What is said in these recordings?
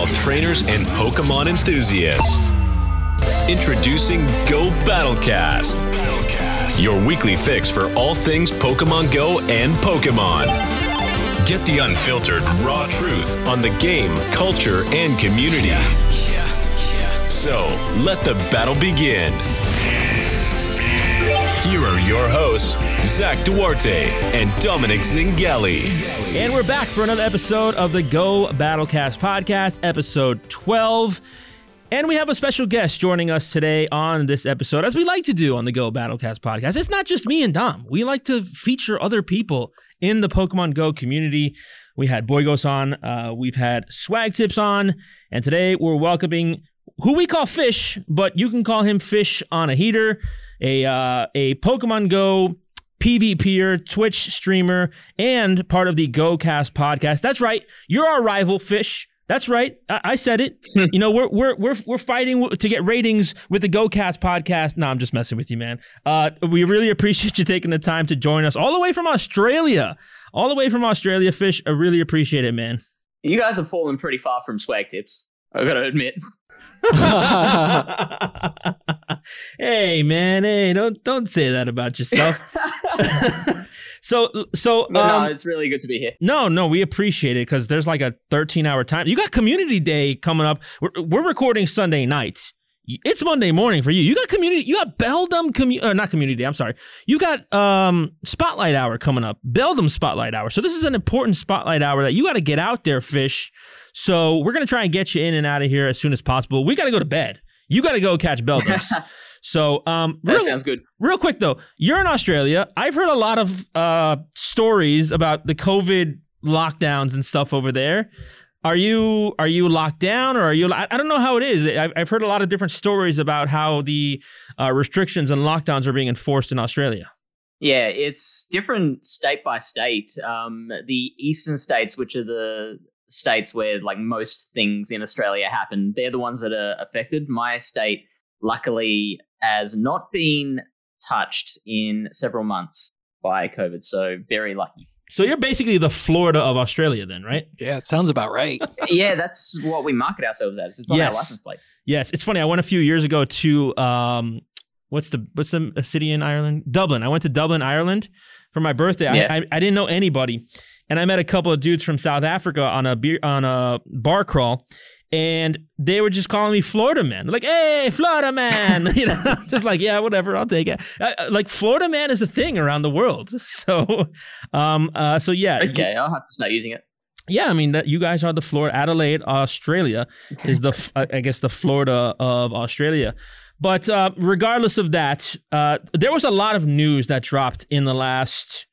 all trainers and Pokemon enthusiasts. Introducing Go Battlecast, your weekly fix for all things Pokemon Go and Pokemon. Get the unfiltered, raw truth on the game, culture, and community. So, let the battle begin. Here are your hosts, Zach Duarte and Dominic Zingali. And we're back for another episode of the Go Battlecast podcast, episode 12. And we have a special guest joining us today on this episode, as we like to do on the Go Battlecast podcast. It's not just me and Dom. We like to feature other people in the Pokemon Go community. We had Boygos on, uh, we've had Swag Tips on, and today we're welcoming who we call Fish, but you can call him Fish on a heater, a uh, a Pokemon Go PvPer, Twitch streamer, and part of the GoCast podcast. That's right, you're our rival, Fish. That's right, I, I said it. you know, we're we're we're we're fighting to get ratings with the GoCast podcast. No, I'm just messing with you, man. Uh, we really appreciate you taking the time to join us all the way from Australia, all the way from Australia, Fish. I really appreciate it, man. You guys have fallen pretty far from swag tips. I gotta admit. hey man, hey, don't don't say that about yourself. so so no, um, no, it's really good to be here. no, no, we appreciate it because there's like a 13 hour time. You got community day coming up. We're, we're recording Sunday night. It's Monday morning for you. You got community. You got Beldum community, not community. Day, I'm sorry. You got um Spotlight Hour coming up. Beldum Spotlight Hour. So this is an important Spotlight Hour that you got to get out there, fish. So we're gonna try and get you in and out of here as soon as possible. We got to go to bed. You got to go catch Beldums. so um, That real, sounds good. real quick though, you're in Australia. I've heard a lot of uh stories about the COVID lockdowns and stuff over there. Are you are you locked down or are you? I, I don't know how it is. I've, I've heard a lot of different stories about how the uh, restrictions and lockdowns are being enforced in Australia. Yeah, it's different state by state. Um, the eastern states, which are the states where like most things in Australia happen, they're the ones that are affected. My state, luckily, has not been touched in several months by COVID, so very lucky. So you're basically the Florida of Australia, then, right? Yeah, it sounds about right. yeah, that's what we market ourselves as. It's on Yes. our license plates. Yes, it's funny. I went a few years ago to um, what's the what's the a city in Ireland? Dublin. I went to Dublin, Ireland, for my birthday. Yeah. I, I I didn't know anybody, and I met a couple of dudes from South Africa on a beer on a bar crawl, and they were just calling me Florida man. They're like, "Hey, Florida man," you know. I'm just like, "Yeah, whatever, I'll take it." Uh, uh, like Florida man is a thing around the world. So, um, uh, so yeah, Okay, I'll have to start using it. yeah, I mean that you guys are the Florida Adelaide, Australia is the I guess the Florida of Australia. But uh, regardless of that, uh, there was a lot of news that dropped in the last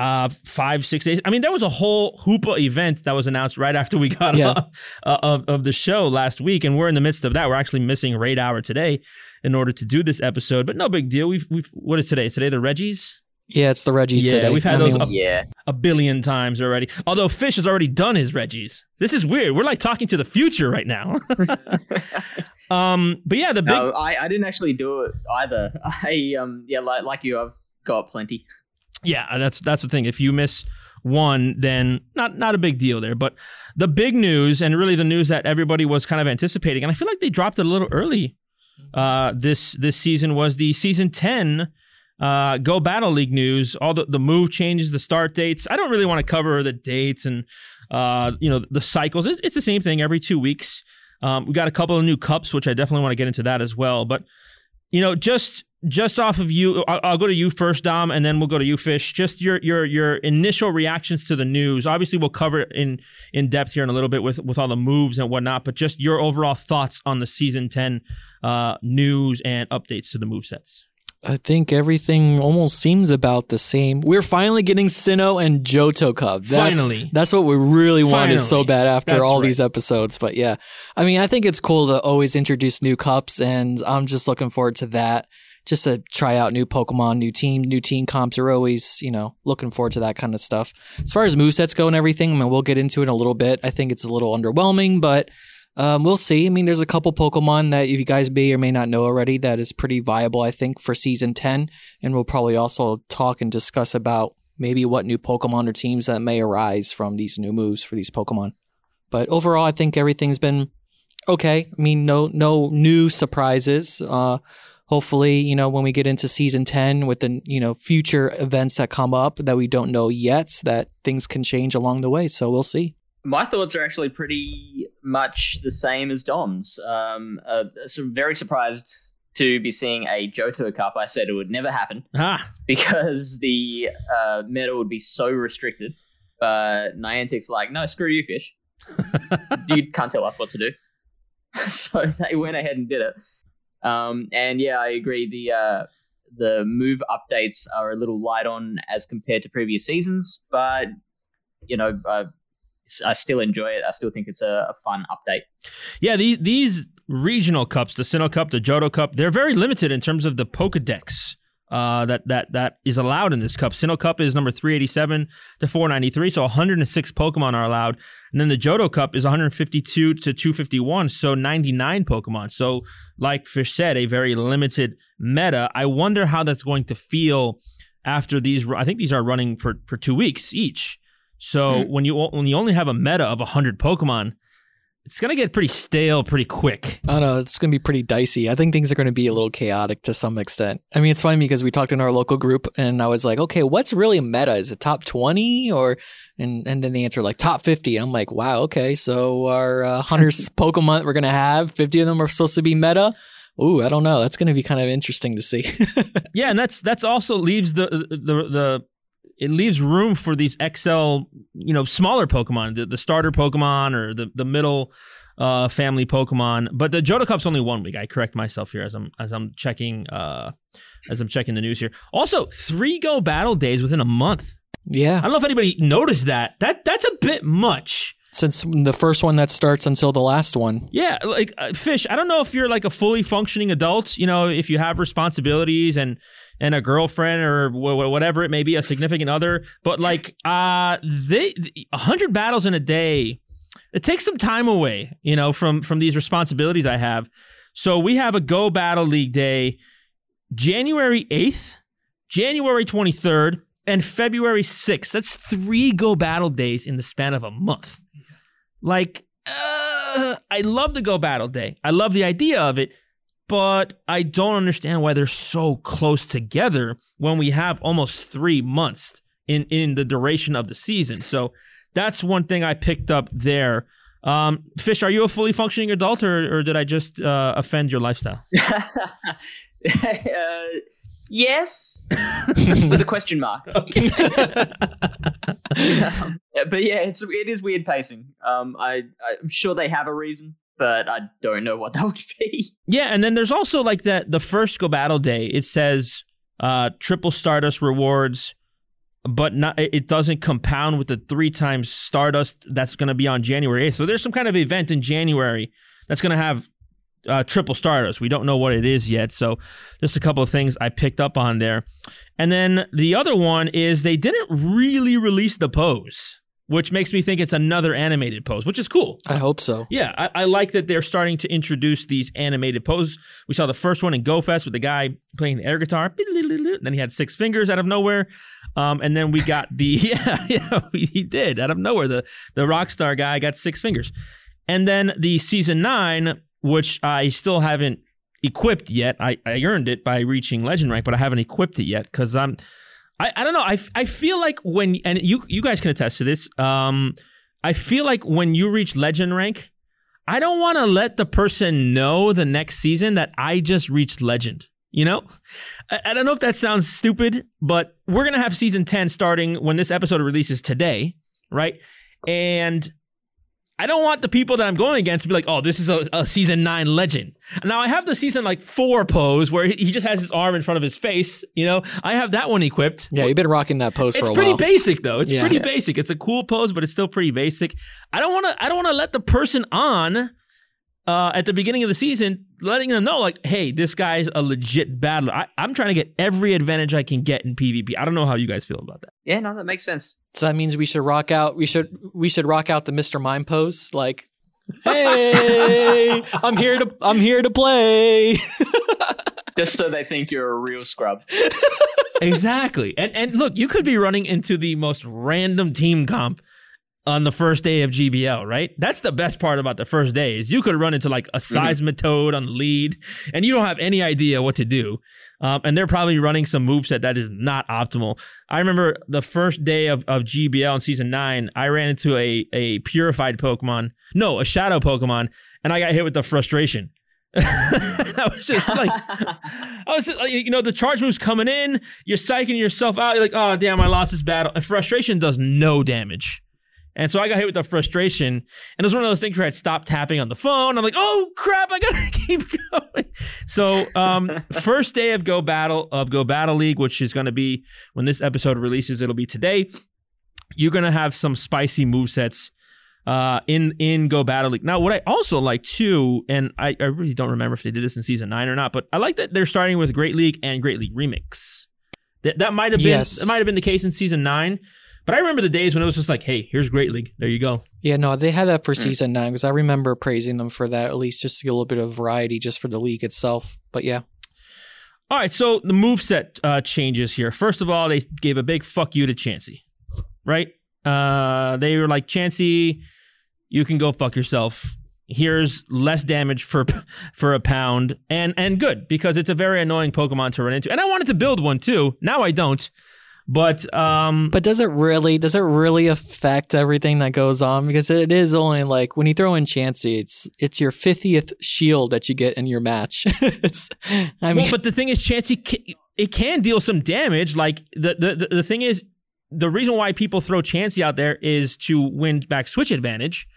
uh, five six days. I mean, there was a whole Hoopa event that was announced right after we got Yeah. off uh, of of the show last week, and we're in the midst of that. We're actually missing raid hour today in order to do this episode, but no big deal. We've we've what is today? Is today the Reggies? Yeah, it's the Reggies Yeah, today. we've had I those mean, up- Yeah. a billion times already. Although Fish has already done his Reggies. This is weird. We're like talking to the future right now. um, but yeah, the big No, I, I didn't actually do it either. I um yeah, like like you, I've got plenty. Yeah, that's that's the thing. If you miss one, then not not a big deal there. But the big news and really the news that everybody was kind of anticipating, and I feel like they dropped it a little early uh, this this season was the season ten. Uh, Go Battle League news, all the, the move changes, the start dates. I don't really want to cover the dates and uh, you know the cycles. It's, it's the same thing every two weeks. Um, we got a couple of new cups, which I definitely want to get into that as well. But you know, just just off of you, I'll, I'll go to you first, Dom, and then we'll go to you, Fish. Just your your your initial reactions to the news. Obviously, we'll cover it in in depth here in a little bit with with all the moves and whatnot. But just your overall thoughts on the season ten uh, news and updates to the move sets. I think everything almost seems about the same. We're finally getting Sinnoh and Johto Cup. That's, Finally. That's what we really wanted so bad after That's all right. these episodes. But yeah, I mean, I think it's cool to always introduce new cups, and I'm just looking forward to that. Just to try out new Pokemon, new team, new team comps are always, you know, looking forward to that kind of stuff. As far as movesets go and everything, I mean, we'll get into it in a little bit. I think it's a little underwhelming, but um, we'll see. I mean, there's a couple Pokemon that if you guys may or may not know already that is pretty viable, I think, for season 10. And we'll probably also talk and discuss about maybe what new Pokemon or teams that may arise from these new moves for these Pokemon. But overall, I think everything's been okay. I mean, no no new surprises. Uh, hopefully, you know, when we get into season 10 with the, you know, future events that come up that we don't know yet, that things can change along the way. So we'll see. My thoughts are actually pretty much the same as Dom's. Um, uh, so very surprised to be seeing a Johto Cup. I said it would never happen Ah, because the uh, meta would be so restricted. But Niantic's like, no, screw you, fish. you can't tell us what to do. so they went ahead and did it. Um, and yeah, I agree. The uh, the move updates are a little light on as compared to previous seasons, but you know, I still enjoy it. I still think it's a, a fun update. yeah. These these regional cups, the Sinnoh Cup, the Johto Cup, they're very limited in terms of the Pokedex. Uh, that that that is allowed in this cup. Sinnoh Cup is number 387 to 493, so 106 Pokemon are allowed. And then the Johto Cup is 152 to 251, so 99 Pokemon. So, like Fish said, a very limited meta. I wonder how that's going to feel after these. I think these are running for for two weeks each. So hmm. when you when you only have a meta of 100 Pokemon, it's gonna get pretty stale pretty quick. I don't know. It's going to be pretty dicey. I think things are going to be a little chaotic to some extent. I mean, it's funny because we talked in our local group and I was like, okay, what's really meta? Is it top 20 or, and, and then the answer like top 50. I'm like, wow, okay. So our uh, 100 Pokemon we're going to have, 50 of them are supposed to be meta. Ooh, I don't know. That's going to be kind of interesting to see. Yeah, and that's that's also leaves the the the it leaves room for these XL, you know, smaller Pokemon, the, the starter Pokemon or the the middle uh, family Pokemon. But the Johto Cup's only one week. I correct myself here as I'm as I'm checking uh, as I'm checking the news here. Also, three Go Battle days within a month. Yeah, I don't know if anybody noticed that. That that's a bit much. Since the first one that starts until the last one. Yeah, like uh, fish. I don't know if you're like a fully functioning adult. You know, if you have responsibilities and and a girlfriend or wh- whatever it may be, a significant other. But like, uh, they hundred battles in a day. It takes some time away, you know, from from these responsibilities I have. So we have a Go Battle League day, January eighth, January twenty third, and February sixth. That's three Go Battle days in the span of a month. Like, uh, I love the Go Battle Day. I love the idea of it, but I don't understand why they're so close together when we have almost three months in in the duration of the season. So that's one thing I picked up there. Um, Fish, are you a fully functioning adult, or, or did I just uh, offend your lifestyle? uh, yes, with a question mark. Um, but yeah, it's it is weird pacing. Um, I I'm sure they have a reason, but I don't know what that would be. Yeah, and then there's also like that the first Go Battle Day. It says uh, triple Stardust rewards, but not it doesn't compound with the three times Stardust that's going to be on January 8th. So there's some kind of event in January that's going to have uh, triple Stardust. We don't know what it is yet. So just a couple of things I picked up on there. And then the other one is they didn't really release the pose, which makes me think it's another animated pose, which is cool. I hope so. Yeah, I, I like that they're starting to introduce these animated poses. We saw the first one in Go Fest with the guy playing the air guitar. Then he had six fingers out of nowhere. Um, and then we got the yeah, yeah, he did out of nowhere. The the rock star guy got six fingers. And then the season nine, which I still haven't equipped yet. I, I earned it by reaching legend rank, but I haven't equipped it yet because I'm I, I don't know. I, I feel like when and you you guys can attest to this. Um, I feel like when you reach legend rank, I don't want to let the person know the next season that I just reached legend. You know, I, I don't know if that sounds stupid, but we're gonna have season ten starting when this episode releases today, right? And I don't want the people that I'm going against to be like, oh, this is a, a season nine legend. Now I have the season like four pose where he just has his arm in front of his face. You know, I have that one equipped. Yeah, you've been rocking that pose It's for a while. It's pretty while. basic though. It's Yeah. pretty basic. It's a cool pose, but it's still pretty basic. I don't want to. I don't want to let the person on uh, at the beginning of the season, letting them know like, hey, this guy's a legit battler. I, I'm trying to get every advantage I can get in PvP. I don't know how you guys feel about that. Yeah, no, that makes sense. So that means we should rock out. We should we should rock out the Mr. Mime pose. Like, hey, I'm here to I'm here to play. Just so they think you're a real scrub. exactly. And and look, you could be running into the most random team comp on the first day of GBL, right? That's the best part about the first day is you could run into like a seismitoad on the lead and you don't have any idea what to do. Um, and they're probably running some moveset that is not optimal. I remember the first day of, of GBL in season nine, I ran into a, a purified Pokemon, no, a shadow Pokemon, and I got hit with the frustration. I was just like, I was just like, you know, the charge move's coming in, you're psyching yourself out. You're like, oh, damn, I lost this battle. And frustration does no damage. And so I got hit with the frustration. And it was one of those things where I'd stop tapping on the phone. I'm like, oh crap, I gotta keep going. So um, first day of Go Battle of Go Battle League, which is gonna be when this episode releases, it'll be today. You're gonna have some spicy move sets uh, in in Go Battle League. Now, what I also like too, and I, I really don't remember if they did this in season nine or not, but I like that they're starting with Great League and Great League Remix. That that might have been Yes. that might have been the case in season nine, but I remember the days when it was just like, hey, here's Great League, there you go. Yeah, no, they had that for Mm. season nine because I remember praising them for that, at least just to get a little bit of variety just for the league itself. But yeah, All right, so the moveset uh, changes here. First of all, they gave a big fuck you to Chansey, right? Uh, they were like, Chansey, you can go fuck yourself. Here's less damage for for a pound, and and good because it's a very annoying Pokemon to run into. And I wanted to build one too. Now I don't, but um, but does it really? Does it really affect everything that goes on? Because it is only like when you throw in Chansey, it's it's your fiftieth shield that you get in your match. it's, I mean, well, but the thing is, Chansey, ca- it can deal some damage. Like the, the the the thing is, the reason why people throw Chansey out there is to win back switch advantage,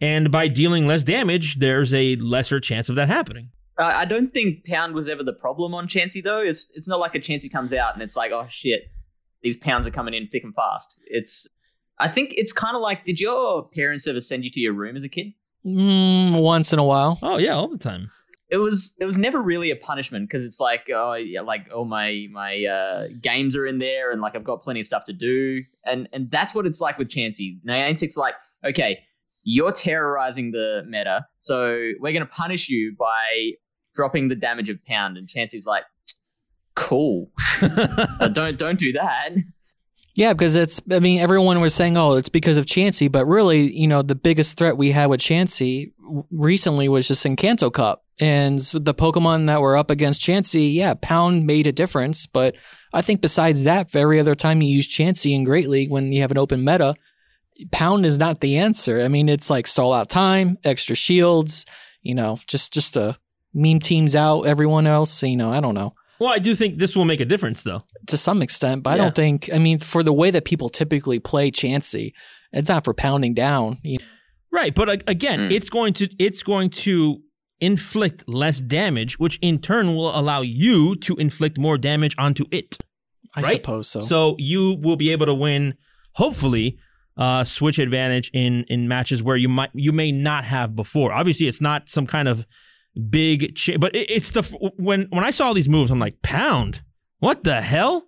and by dealing less damage, there's a lesser chance of that happening. Uh, I don't think Pound was ever the problem on Chansey though. It's it's not like a Chansey comes out and it's like, oh shit, these pounds are coming in thick and fast. It's I think it's kind of like, did your parents ever send you to your room as a kid? mm, once in a while. Oh yeah, all the time. It was it was never really a punishment because it's like oh yeah like oh my my uh, games are in there and like I've got plenty of stuff to do and and that's what it's like with Chansey. Niantic's like okay you're terrorizing the meta so we're gonna punish you by dropping the damage of pound and Chansey's like cool don't don't do that Yeah, because it's. I mean, everyone was saying, "Oh, it's because of Chansey," but really, you know, the biggest threat we had with Chansey recently was just in Kanto Cup, and the Pokemon that were up against Chansey, yeah, Pound made a difference, but I think besides that, every other time you use Chansey in Great League when you have an open meta, Pound is not the answer. I mean, it's like stall out time, extra shields, you know, just just to meme teams out everyone else. You know, I don't know Well, I do think this will make a difference though. to some extent, but I don't think. I mean, for the way that people typically play Chansey, it's not for pounding down. You know? Right, but a- again, Mm. it's going to it's going to inflict less damage, which in turn will allow you to inflict more damage onto it. I Right? suppose so. So you will be able to win, hopefully, uh, switch advantage in in matches where you might you may not have before. Obviously, it's not some kind of big, cha- but it, it's the when when I saw all these moves, I'm like, pound, what the hell?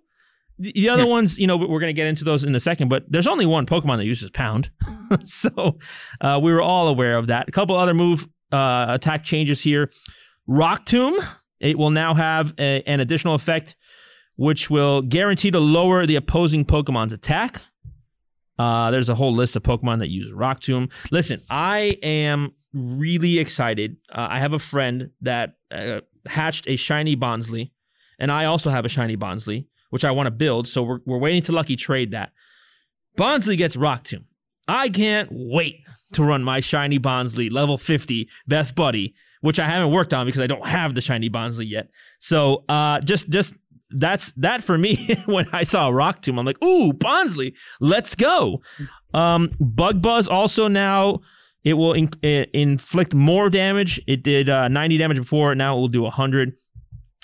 The the other Yeah. ones, you know, we're going to get into those in a second, but there's only one Pokemon that uses pound, so uh, we were all aware of that. A couple other move uh, attack changes here. Rock Tomb, it will now have a, an additional effect which will guarantee to lower the opposing Pokemon's attack. Uh, there's a whole list of Pokemon that use Rock Tomb. Listen, I am really excited. Uh, I have a friend that uh, hatched a shiny Bonsly, and I also have a shiny Bonsly, which I want to build. So we're, we're waiting to Lucky trade that. Bonsly gets Rock Tomb. I can't wait to run my shiny Bonsly level 50 best buddy, which I haven't worked on because I don't have the shiny Bonsly yet. So uh, just just that's that for me. when I saw Rock Tomb, I'm like, ooh, Bonsly, let's go. Um, Bug Buzz also now it will in, i- inflict more damage. It did uh, 90 damage before. Now it will do 100.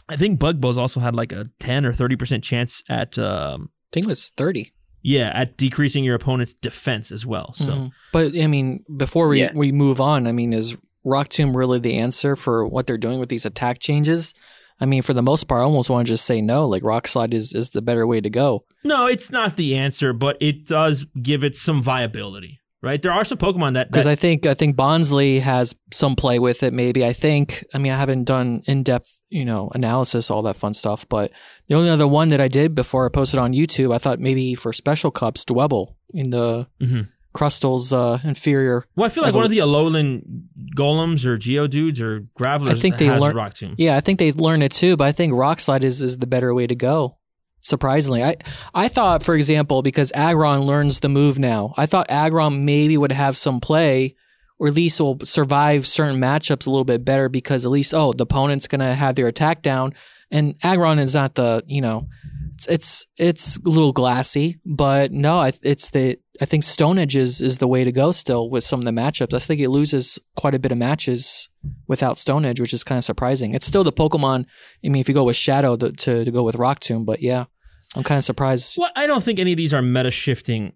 I think Bug Buzz also had like a 10 or 30 percent chance at um, I think it was 30. yeah at decreasing your opponent's defense as well. So. Mhm. But I mean, before we, Yeah. we move on, I mean, is Rock Tomb really the answer for what they're doing with these attack changes? I mean, for the most part, I almost want to just say no. Like Rock Slide is, is the better way to go. No, it's not the answer, but it does give it some viability, right? There are some Pokemon that, Because I think I think Bonsly has some play with it. Maybe I think. I mean, I haven't done in depth, you know, analysis, all that fun stuff. But the only other one that I did before I posted on YouTube, I thought maybe for special cups, Dwebble in the Mhm. Crustle's uh, inferior. Well, I feel like one of the Alolan golems or Geodudes or Gravelers I think they has learn- Rock Tomb. Yeah, I think they learned it too, but I think Rock Slide is, is the better way to go. Surprisingly, I I thought, for example, because Aggron learns the move now, I thought Aggron maybe would have some play, or at least will survive certain matchups a little bit better because at least oh the opponent's gonna have their attack down, and Aggron is not the you know, it's it's it's a little glassy, but no, I, it's the I think Stone Edge is is the way to go still with some of the matchups. I think it loses quite a bit of matches without Stone Edge, which is kind of surprising. It's still the Pokemon. I mean, if you go with Shadow to, to, to go with Rock Tomb, but yeah, I'm kind of surprised. Well, I don't think any of these are meta shifting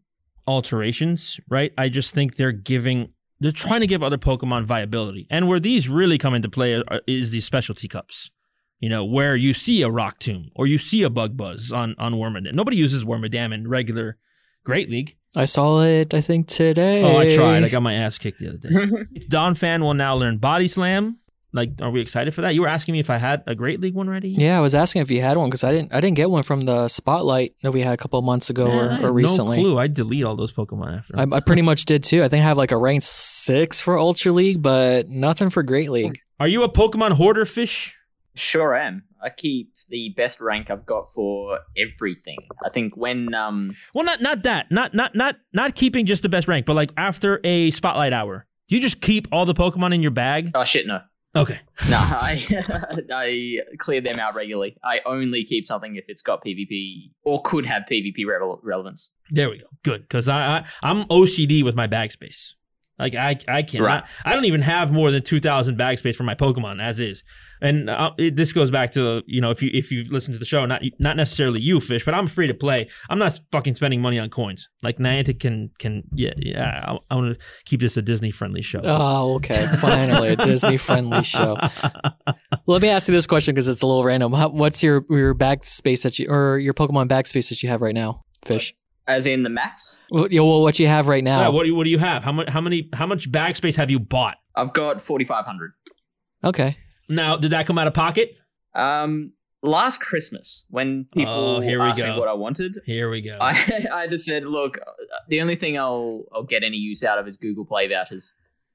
alterations, right? I just think they're giving, they're trying to give other Pokemon viability. And where these really come into play are, is these specialty cups. You know, where you see a Rock Tomb or you see a Bug Buzz on, on Wormadam. Nobody uses Wormadam in regular Great League. I saw it, I think, today. Oh, I tried. I got my ass kicked the other day. Donphan will now learn Body Slam. Like, are we excited for that? You were asking me if I had a Great League one ready? Yeah, I was asking if you had one because I didn't. I didn't get one from the Spotlight that we had a couple of months ago Man, or, had or recently. No clue. I delete all those Pokemon after. I, I pretty much did too. I think I have like a rank six for Ultra League, but nothing for Great League. Are you a Pokemon hoarder fish? Sure am. I keep the best rank I've got for everything. I think when um Well, not not that. Not not not not keeping just the best rank, but like after a spotlight hour, do you just keep all the Pokemon in your bag? oh shit no Okay. no I I clear them out regularly. I only keep something if it's got PvP or could have PvP revel- relevance. There we go. Good, because I, I I'm OCD with my bag space. Like I I can't. Right. I, I don't even have more than two thousand bag space for my Pokemon as is. And uh, it, this goes back to you know if you if you've listened to the show, not not necessarily you fish, but I'm free to play. I'm not fucking spending money on coins. Like Niantic can can yeah yeah. I, I want to keep this a Disney friendly show. Oh, okay. Finally, a Disney friendly show. Let me ask you this question because it's a little random. How, what's your your bag space that you or your Pokemon bag space that you have right now, Fish? As in the max, Well, yeah, well, what you have right now? Yeah, what do you, what do you have? How much how many how much bag space have you bought? I've got forty five hundred. okay. Now, did that come out of pocket? Um, last Christmas when people Oh, here we asked go. me what I wanted, Here we go. I I just said, look, the only thing I'll I'll get any use out of is Google Play vouchers,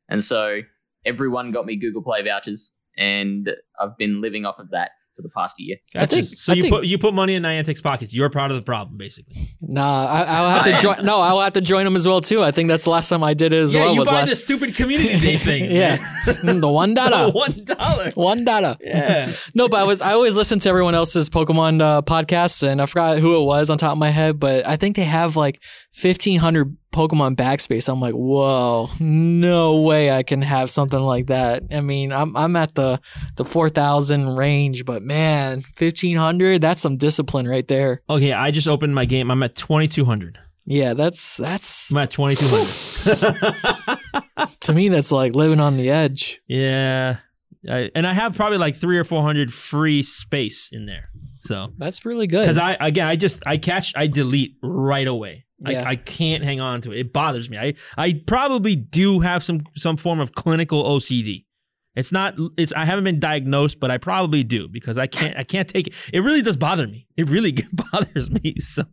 and so everyone got me Google Play vouchers, and I've been living off of that for the past year. I think- so. I you think- put you put money in Niantic's pockets. You're part of the problem, basically. Nah, I, I'll have to join. No, I'll have to join them as well too. I think that's the last time I did it as yeah, well. you was buy last. the stupid community day things. yeah. Mm, the one dollar. one dollar. One dollar. Yeah. No, but I was I always listen to everyone else's Pokemon uh, podcasts, and I forgot who it was on top of my head, but I think they have like fifteen hundred Pokemon backspace. I'm like, whoa, no way I can have something like that. I mean, I'm I'm at the the four thousand range, but man, fifteen hundred, that's some discipline right there. Okay, I just opened my game. I'm at 2200. Yeah, that's that's I'm at 2200. to me that's like living on the edge. yeah. I, and I have probably like three or 400 free space in there. So, That's really good. because I, again, I just, I catch, I delete right away. Yeah. I, I can't hang on to it. It bothers me. I, I probably do have some, some form of clinical OCD. It's not, it's, I haven't been diagnosed, but I probably do because I can't, I can't take it. It really does bother me. It really bothers me. So,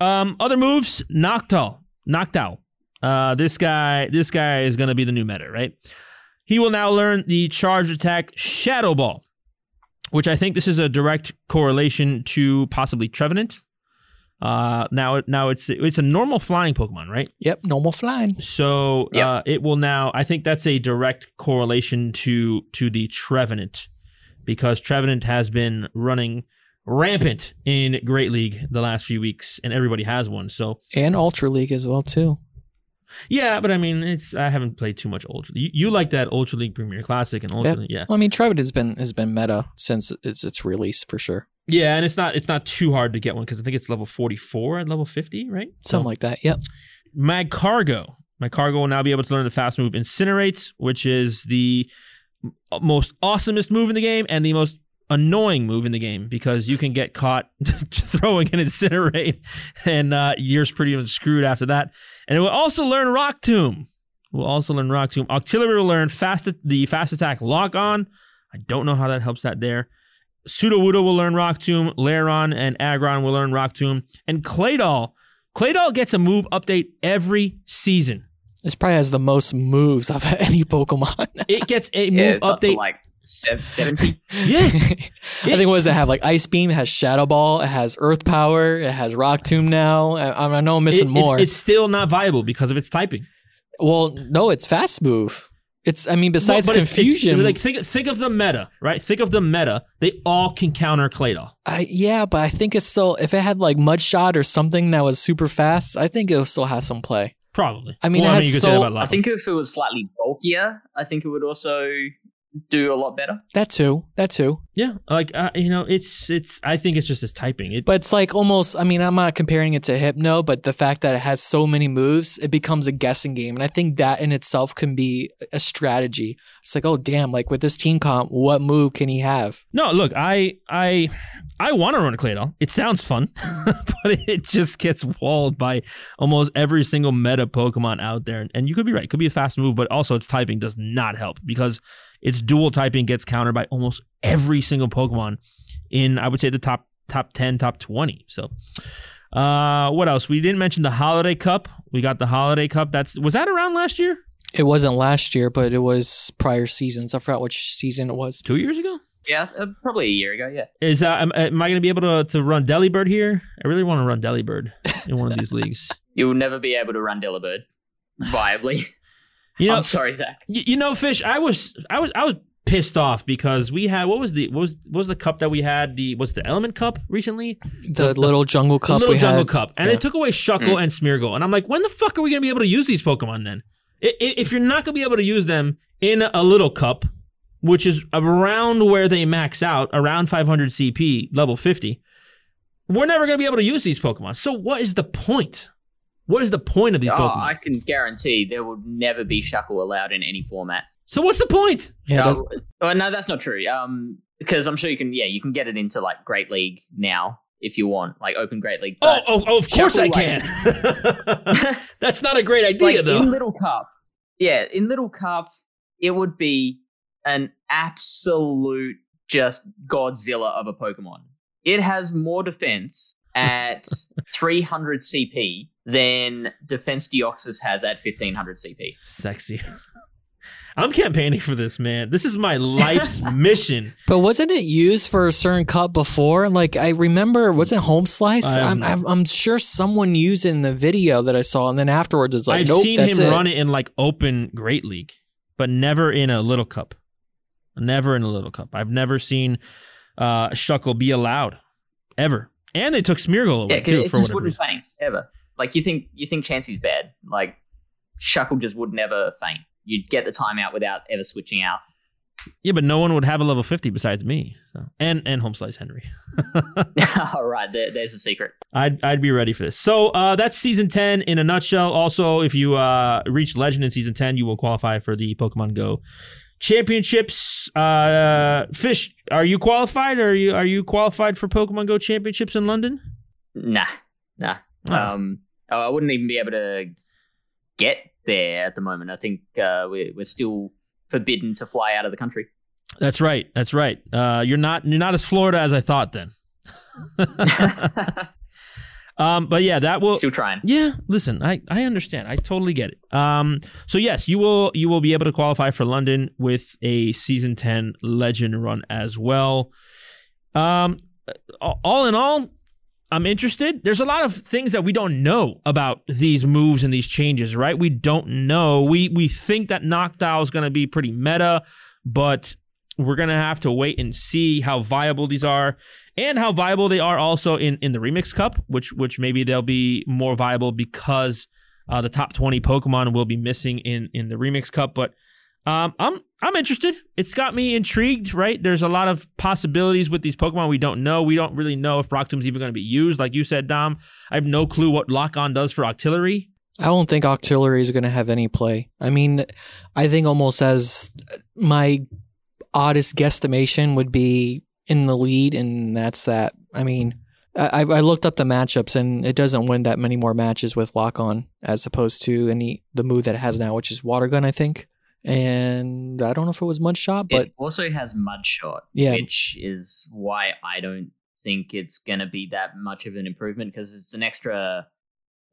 um, other moves, Noctowl, Noctowl. Uh, this guy, this guy is going to be the new meta, right? He will now learn the charge attack Shadow Ball, which I think this is a direct correlation to possibly Trevenant. Uh, now, now it's it's a normal flying Pokemon, right? yep, normal flying. So Yep. uh, it will now. I think that's a direct correlation to to the Trevenant, because Trevenant has been running rampant in Great League the last few weeks, and everybody has one. So And Ultra League as well too. yeah, but I mean, it's I haven't played too much Ultra. You, you like that Ultra League Premier Classic and Ultra, Yep. League, yeah, Well, I mean, Trevenant has been has been meta since its its release for sure. Yeah, and it's not it's not too hard to get one because I think it's level forty four at level fifty, right? Something like that. Yep. Magcargo. My cargo will now be able to learn the fast move Incinerate, which is the most awesomest move in the game and the most annoying move in the game because you can get caught throwing an Incinerate and uh, you're pretty much screwed after that. And it will also learn Rock Tomb. We'll also learn Rock Tomb. Octillery will learn fast the fast attack Lock On. I don't know how that helps that there. Sudowoodo will learn Rock Tomb. Lairon and Aggron will learn Rock Tomb. And Claydol Claydol gets a move update every season. This probably has the most moves of any Pokemon. It gets a move Yeah, up to update. like sev- 70. yeah, I think what does it have? Like Ice Beam, it has Shadow Ball, it has Earth Power, it has Rock Tomb now. I, I know I'm missing It- more. It's, it's still not viable because of its typing. well, no, it's Fast Move. It's I mean, besides But it's- it's- confusion, like think think of the meta, right? Think of the meta. They all can counter Claydol. I, yeah, but I think it's still if it had like Mud Shot or something that was super fast, I think it would still has some play. Probably. I mean, well, it I has mean, you so- I think if it was slightly bulkier, I think it would also do a lot better. That too, that too. Yeah, like uh, you know, it's it's. I think it's just its typing. It, But it's like almost. I mean, I'm not comparing it to Hypno, but the fact that it has so many moves, it becomes a guessing game, and I think that in itself can be a strategy. It's like, oh damn, like with this team comp, what move can he have? no, look, I I I want to run a Claydol. It sounds fun, but it just gets walled by almost every single meta Pokemon out there. And you could be right; it could be a fast move, but also its typing does not help because its dual typing gets countered by almost every single Pokemon in I would say the top top ten, top twenty. So. Uh, what else? We didn't mention the Holiday Cup. We got the Holiday Cup. That's was that around last year? It wasn't last year, but it was prior seasons. I forgot which season it was. Two years ago? Yeah, uh, probably a year ago. Yeah. Is uh, am, am I going to be able to, to run Delibird here? I really want to run Delibird in one of these leagues. You will never be able to run Delibird viably. You know, I'm sorry, Zach. you, you know, Fish. I was I was I was pissed off because we had what was the what was what was the cup that we had the was the Element Cup recently The, little jungle the cup little we Jungle had. Cup and yeah. they took away Shuckle mm. and Smeargle and I'm like when the fuck are we gonna be able to use these Pokemon then? I- i- If you're not gonna be able to use them in a little cup, which is around where they max out, around 500 CP, level 50, we're never gonna be able to use these Pokemon. So what is the point? What is the point of these Oh, Pokemon? I can guarantee there will never be Shuckle allowed in any format. so what's the point? Yeah, that's- oh, no, that's not true. Um, because I'm sure you can. Yeah, you can get it into like Great League now if you want, like Open Great League. Oh, oh, oh, of course I Shuckle, can. That's not a great idea like though. in Little Cup, yeah, in Little Cup, it would be an absolute just Godzilla of a Pokemon. It has more defense at 300 CP than Defense Deoxys has at 1500 CP. Sexy. I'm campaigning for this, man. This is my life's mission. But wasn't it used for a certain cup before? Like I remember, wasn't Home Slice? I have I'm, I'm, I'm sure someone used it in the video that I saw, and then afterwards it's like, I've nope, seen that's him it. run it in like open Great League, but never in a little cup. Never in a little cup. I've never seen uh, Shuckle be allowed ever. And they took Smeargle away Yeah, 'cause too it for just whatever wouldn't reason. faint ever. Like you think you think Chansey's bad. Like Shuckle just would never faint. You'd get the timeout without ever switching out. Yeah, but no one would have a level 50 besides me. So. And and Home Slice Henry. All right, there, there's a secret. I'd I'd be ready for this. So uh, that's season ten in a nutshell. Also, if you uh, reach legend in season ten, you will qualify for the Pokemon Go championships. Uh, Fish, are you qualified? Are you are you qualified for Pokemon Go championships in London? Nah, nah. Oh. Um, I wouldn't even be able to get there at the moment. I think uh, we're we're still forbidden to fly out of the country. That's right. That's right. Uh, you're not you're not as Florida as I thought. Then, um, but yeah, that will still trying. Yeah, listen, I, I understand. I totally get it. Um, so yes, you will you will be able to qualify for London with a season ten legend run as well. Um, all in all, I'm interested. There's a lot of things that we don't know about these moves and these changes, right? We don't know. We we think that Noctowl is going to be pretty meta, but we're going to have to wait and see how viable these are and how viable they are also in, in the Remix Cup, which which maybe they'll be more viable because uh, the top 20 Pokemon will be missing in in the Remix Cup. But um, I'm I'm interested. It's got me intrigued, right? There's a lot of possibilities with these Pokemon we don't know. We don't really know if Rock Tomb's even going to be used. Like you said, Dom, I have no clue what Lock On does for Octillery. I don't think Octillery is going to have any play. I mean, I think almost as my oddest guesstimation would be in the lead, and that's that. I mean, I, I looked up the matchups, and it doesn't win that many more matches with Lock On as opposed to any the move that it has now, which is Water Gun, I think. And I don't know if it was Mud Shot, but it also has Mud Shot, Yeah. which is why I don't think it's going to be that much of an improvement because it's an extra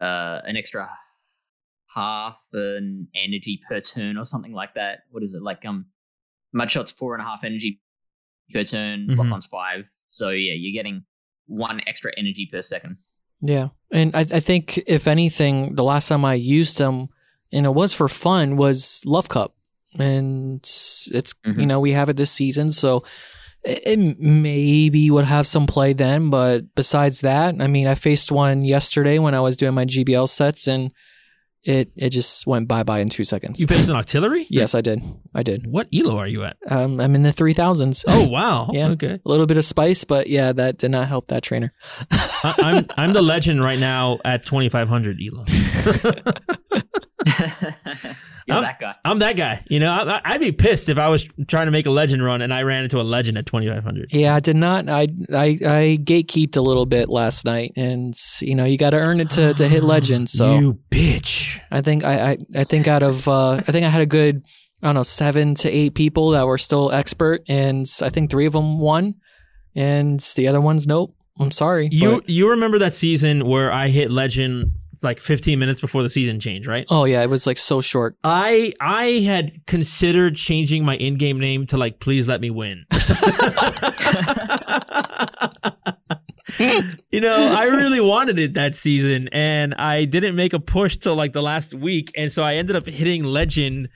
uh, an extra half an energy per turn or something like that. What is it like? Um, Mudshot's four and a half energy per turn. Mhm. Lock-on's five. So yeah, you're getting one extra energy per second. Yeah, and I, I think if anything, the last time I used them, and it was for fun, was Love Cup, and it's you Mhm. know we have it this season, so it, it maybe would have some play then. But besides that, I mean, I faced one yesterday when I was doing my GBL sets, and it it just went bye bye in two seconds. You faced an Octillery? yes, I did. I did. What elo are you at? Um, I'm in the three thousands. Oh wow. Yeah. Okay. a little bit of spice, but yeah, that did not help that trainer. I, I'm I'm the legend right now at 2500 elo. you're I'm- that guy. I'm that guy. You know, I, I'd be pissed if I was trying to make a legend run and I ran into a legend at 2500. Yeah, I did not. I I I gatekeeped a little bit last night, and you know you got to earn it to, to hit legend. So you bitch. I think I, I I think out of uh, I think I had a good I don't know seven to eight people that were still expert, and I think three of them won, and the other ones nope. I'm sorry. You but- you remember that season where I hit legend like 15 minutes before the season changed, right? oh yeah, it was like so short. I I had considered changing my in-game name to like please let me win. you know, I really wanted it that season and I didn't make a push till like the last week and so I ended up hitting legend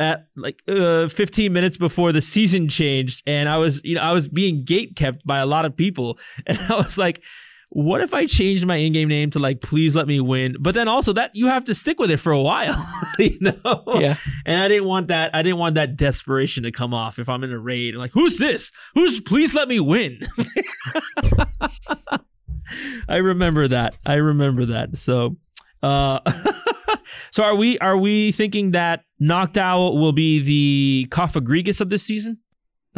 at like uh, 15 minutes before the season changed and I was you know I was being gate kept by a lot of people and I was like what if I changed my in-game name to like please let me win but then also that you have to stick with it for a while you know Yeah, and I didn't want that. I didn't want that desperation to come off if I'm in a raid. and like, who's this? Who's? Please let me win. I remember that. I remember that. So, uh, so are we? Are we thinking that Noctowl will be the Cofagrigus of this season?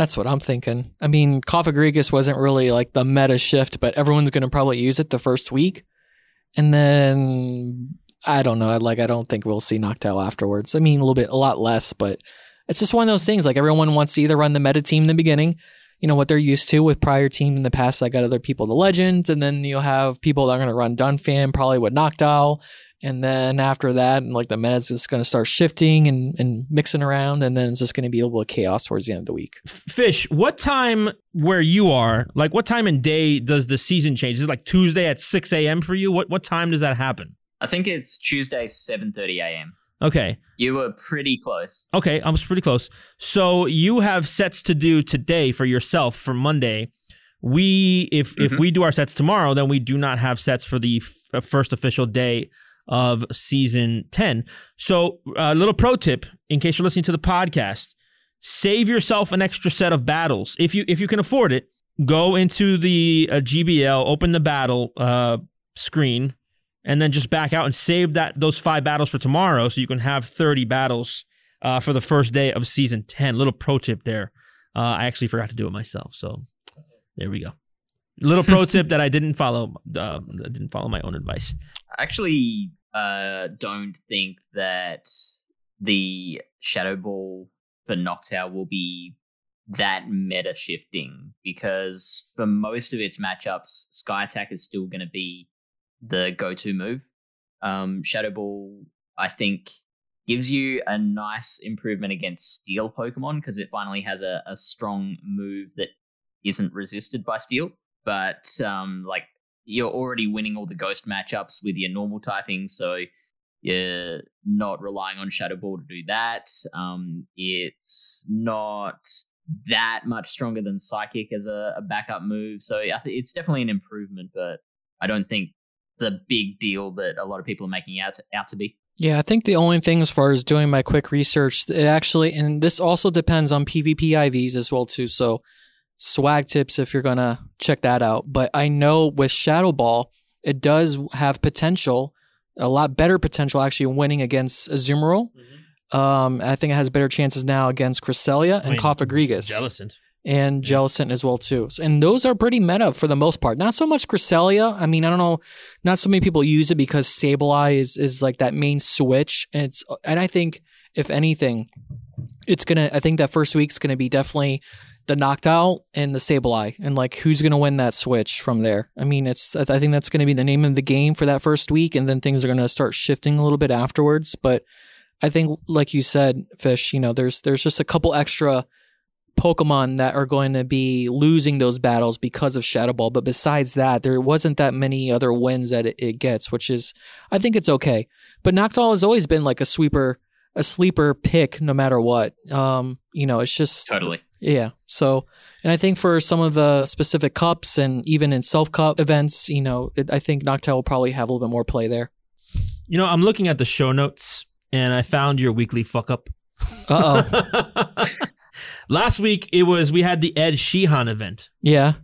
That's what I'm thinking. I mean, Cofagrigus wasn't really like the meta shift, but everyone's gonna probably use it the first week, and then I don't know. Like I don't think we'll see Noctowl afterwards. I mean, a little bit, a lot less, but it's just one of those things. Like everyone wants to either run the meta team in the beginning, you know what they're used to with prior team in the past. I got other people, the legends, and then you'll have people that are going to run Donphan, probably with Noctowl. And then after that, and like the meta's just going to start shifting and, and mixing around, and then it's just going to be a little chaos towards the end of the week. Fish, what time where you are? Like, what time and day does the season change? Is it like Tuesday at 6 a.m. for you? What what time does that happen? I think it's Tuesday, 7:30 a.m. Okay. You were pretty close. Okay, I was pretty close. So you have sets to do today for yourself for Monday. We, if if Mhm. we do our sets tomorrow, then we do not have sets for the f- first official day of season ten. So, a little pro tip in case you're listening to the podcast: save yourself an extra set of battles if you if you can afford it. Go into the uh, GBL, open the battle uh, screen, and then just back out and save that those five battles for tomorrow, so you can have thirty battles uh, for the first day of season 10. Little pro tip there. Uh, I actually forgot to do it myself. So there we go. Little pro tip that I didn't follow. Uh, I didn't follow my own advice. Actually uh, don't think that the Shadow Ball for Noctowl will be that meta shifting because for most of its matchups, Sky Attack is still going to be the go to move. Um, Shadow Ball, I think, gives you a nice improvement against Steel Pokemon because it finally has a, a strong move that isn't resisted by Steel. But um, like you're already winning all the ghost matchups with your normal typing, so you're not relying on Shadow Ball to do that. Um, it's not that much stronger than Psychic as a, a backup move, so think it's definitely an improvement, but I don't think the big deal that a lot of people are making out to, out to be. Yeah, I think the only thing as far as doing my quick research, it actually, and this also depends on PvP IVs as well too. So, swag tips if you're gonna check that out. But I know with Shadow Ball, it does have potential, a lot better potential actually winning against Azumarill. Um, I think it has better chances now against Cresselia and Cofagrigus Jellicent. and Jellicent as well too. And those are pretty meta for the most part. Not so much Cresselia. I mean, I don't know. Not so many people use it because Sableye is is like that main switch. And it's and I think if anything, it's gonna. I think that first week's gonna be definitely the Noctowl and the Sableye, and like who's going to win that switch from there. I mean, it's I think that's going to be the name of the game for that first week, and then things are going to start shifting a little bit afterwards. But I think, like you said, Fish, you know, there's there's just a couple extra Pokemon that are going to be losing those battles because of Shadow Ball. But besides that, there wasn't that many other wins that it, it gets, which is, I think it's okay. But Noctowl has always been like a sweeper, a sleeper pick no matter what. Um, you know, it's just Totally. Yeah. So, and I think for some of the specific cups and even in Silph Cup events, you know, it, I think Noctowl will probably have a little bit more play there. You know, I'm looking at the show notes and I found your weekly fuck up. Uh oh. Last week it was we had the Ed Sheehan event. yeah.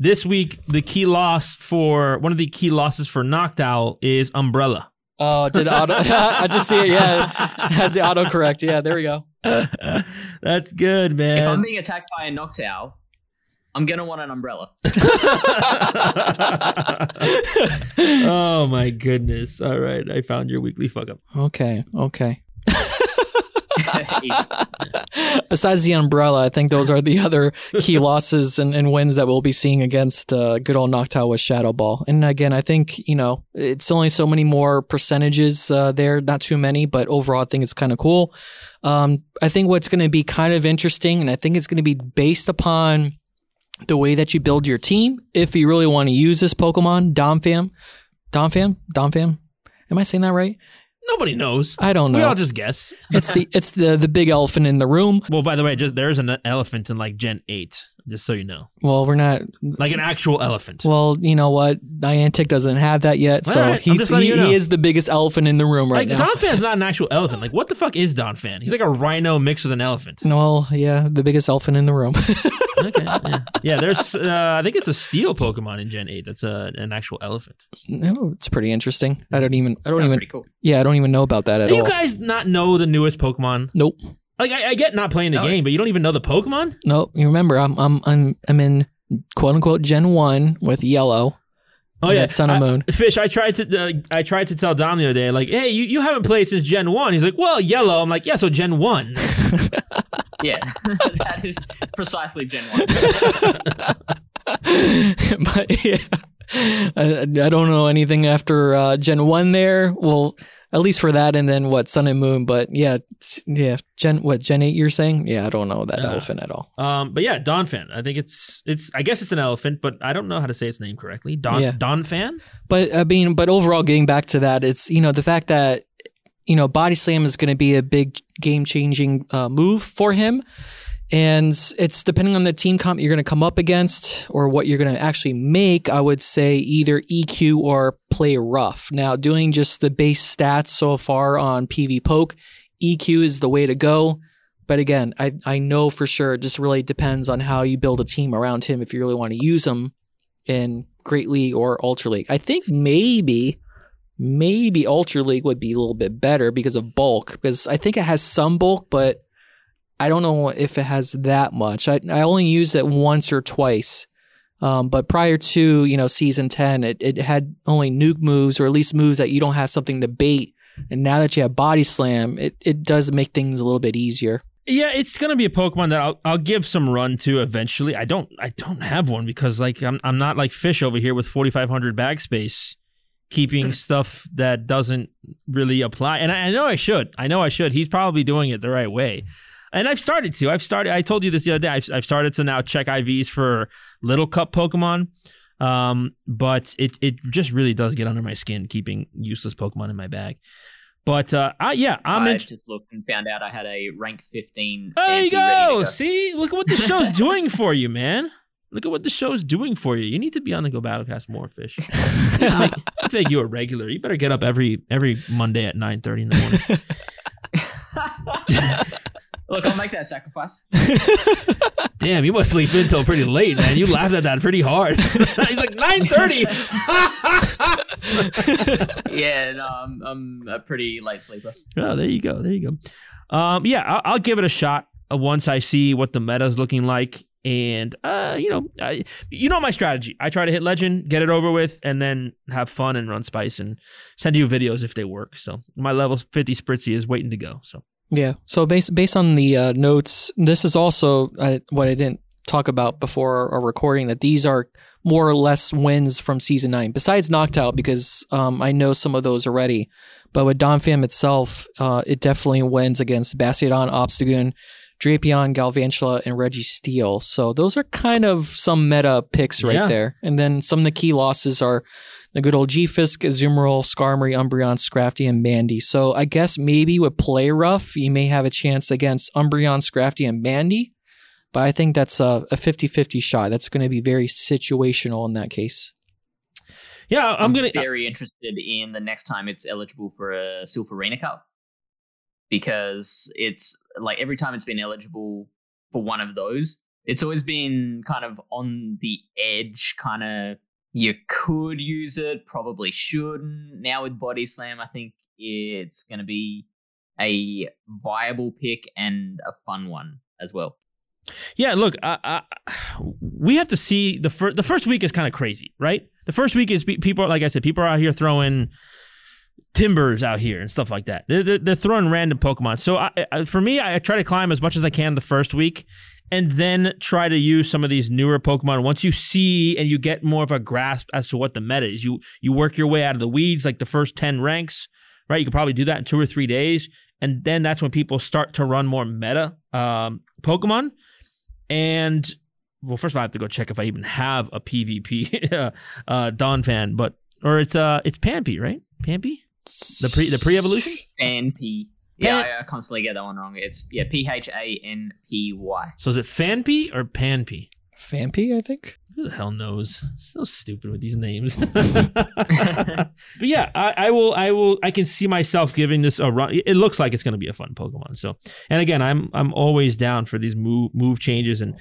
This week the key loss for one of the key losses for Noctowl is Umbrella. Oh, did auto? I just see it. Yeah, it has the autocorrect. Yeah, there we go. That's good, man. If I'm being attacked by a Noctowl, I'm gonna want an umbrella. oh my goodness. All right, I found your weekly fuck up. Okay. Okay. Besides the umbrella, I think those are the other key losses and, and wins that we'll be seeing against uh, good old Noctowl with Shadow Ball. And again, I think, you know, it's only so many more percentages uh, there, not too many, but overall, I think it's kind of cool. Um, I think what's going to be kind of interesting, and I think it's going to be based upon the way that you build your team, if you really want to use this Pokemon, Domfam. Domfam? Domfam? Am I saying that right? Nobody knows. I don't know. We all just guess. it's the it's the the big elephant in the room. Well, by the way, just there's an elephant in like Gen 8, just so you know. Well, we're not. Like an actual elephant. Well, you know what? Niantic doesn't have that yet, so All right, I'm he's he, you know. he is the biggest elephant in the room right like now. Donphan's not an actual elephant. Like what the fuck is Donphan? He's like a rhino mixed with an elephant. well, yeah, the biggest elephant in the room. Okay. Yeah, yeah there's uh, I think it's a steel Pokemon in Gen 8 that's a, an actual elephant. no, it's pretty interesting. I don't even. I don't even. cool. Yeah, I don't even know about that at all. Do you all. guys not know the newest Pokemon? nope. Like I, I get not playing the No. game, but you don't even know the Pokemon? Nope. You remember? I'm I'm I'm I'm in quote unquote Gen one with yellow. Oh yeah, Sun and I- Moon. Fish, I tried to uh, I tried to tell Dom the other day, like, hey, you, you haven't played since Gen One. He's like, well, yellow. I'm like, yeah, so Gen One. Yeah, that is precisely Gen One. but yeah, I, I don't know anything after uh, Gen One. There, well, at least for that, and then what Sun and Moon. But yeah, yeah, Gen what Gen Eight? You're saying? Yeah, I don't know that Uh, elephant at all. Um, but yeah, Donphan. I think it's it's. I guess it's an elephant, but I don't know how to say its name correctly. Don Yeah. Donphan. But I mean, but overall, getting back to that, it's you know the fact that you know Body Slam is going to be a big game changing uh, move for him. And it's depending on the team comp you're going to come up against or what you're going to actually make. I would say either EQ or play rough. Now, doing just the base stats so far on PvPoke, EQ is the way to go. But again, I, I know for sure it just really depends on how you build a team around him if you really want to use him in Great League or Ultra League. I think maybe, maybe Ultra League would be a little bit better because of bulk, because I think it has some bulk, but I don't know if it has that much. I, I only used it once or twice. Um, but prior to, you know, season 10, it, it had only nuke moves or at least moves that you don't have something to bait. And now that you have body slam, it, it does make things a little bit easier. Yeah, it's gonna be a Pokemon that I'll I'll give some run to eventually. I don't I don't have one because like I'm I'm not like Fish over here with 4,500 bag space, keeping stuff that doesn't really apply. And I, I know I should. I know I should. He's probably doing it the right way. And I've started to. I've started. I told you this the other day. I've, I've started to now check IVs for little cup Pokemon. Um, but it it just really does get under my skin keeping useless Pokemon in my bag. But uh, I, yeah, I'm I in, just looked and found out I had a rank 15. there you Ampy ready go. See, look at what the show's doing for you, man. Look at what the show's doing for you. You need to be on the Go Battlecast more, fish. You need to make, you need to make you a regular. You better get up every every Monday at nine thirty in the morning. Look, I'll make that sacrifice. Damn, you must sleep until pretty late, man. You laughed at that pretty hard. He's like nine thirty. yeah, no, I'm, I'm a pretty late sleeper. oh, there you go. There you go. Um, yeah, I'll, I'll give it a shot uh, once I see what the meta's looking like. And uh, you know, I, you know my strategy. I try to hit legend, get it over with, and then have fun and run spice and send you videos if they work. So my level fifty Spritzee is waiting to go. So Yeah. So based based on the uh, notes, this is also uh, what I didn't talk about before our recording that these are more or less wins from season nine, besides Noctowl because um, I know some of those already. But with Donphan itself, uh, it definitely wins against Bastiodon, Obstagoon, Drapion, Galvantula, and Registeel. So those are kind of some meta picks right Yeah. there. And then some of the key losses are the good old G-Fisk, Azumarill, Skarmory, Umbreon, Scrafty, and Mandy. So I guess maybe with Play Rough, you may have a chance against Umbreon, Scrafty, and Mandy. But I think that's a, a 50-50 shot. That's going to be very situational in that case. Yeah, I'm, gonna. Be very interested in the next time it's eligible for a Silph Arena Cup because it's like every time it's been eligible for one of those, it's always been kind of on the edge, kind of you could use it, probably shouldn't. Now with Body Slam, I think it's going to be a viable pick and a fun one as well. Yeah, look, I, I, we have to see the first. The first week is kind of crazy, right? The first week is people, like I said, people are out here throwing timbers out here and stuff like that. They're, they're, throwing random Pokemon. So I, for me, I try to climb as much as I can the first week, and then try to use some of these newer Pokemon. Once you see and you get more of a grasp as to what the meta is, you you work your way out of the weeds, like the first ten ranks, right? You could probably do that in two or three days, and then that's when people start to run more meta um, Pokemon. And well, first of all, I have to go check if I even have a PvP uh, uh, Donphan, but or it's uh it's Pampy, right? Pampy, the pre the pre evolution. Fan P. Yeah, I, I constantly get that one wrong. It's yeah, P H A N P Y. So is it Fanpy or Panpy? Fanpy, I think. Who the hell knows? So stupid with these names. but yeah, I, I will. I will. I can see myself giving this a run. It looks like it's going to be a fun Pokemon. So, and again, I'm I'm always down for these move move changes and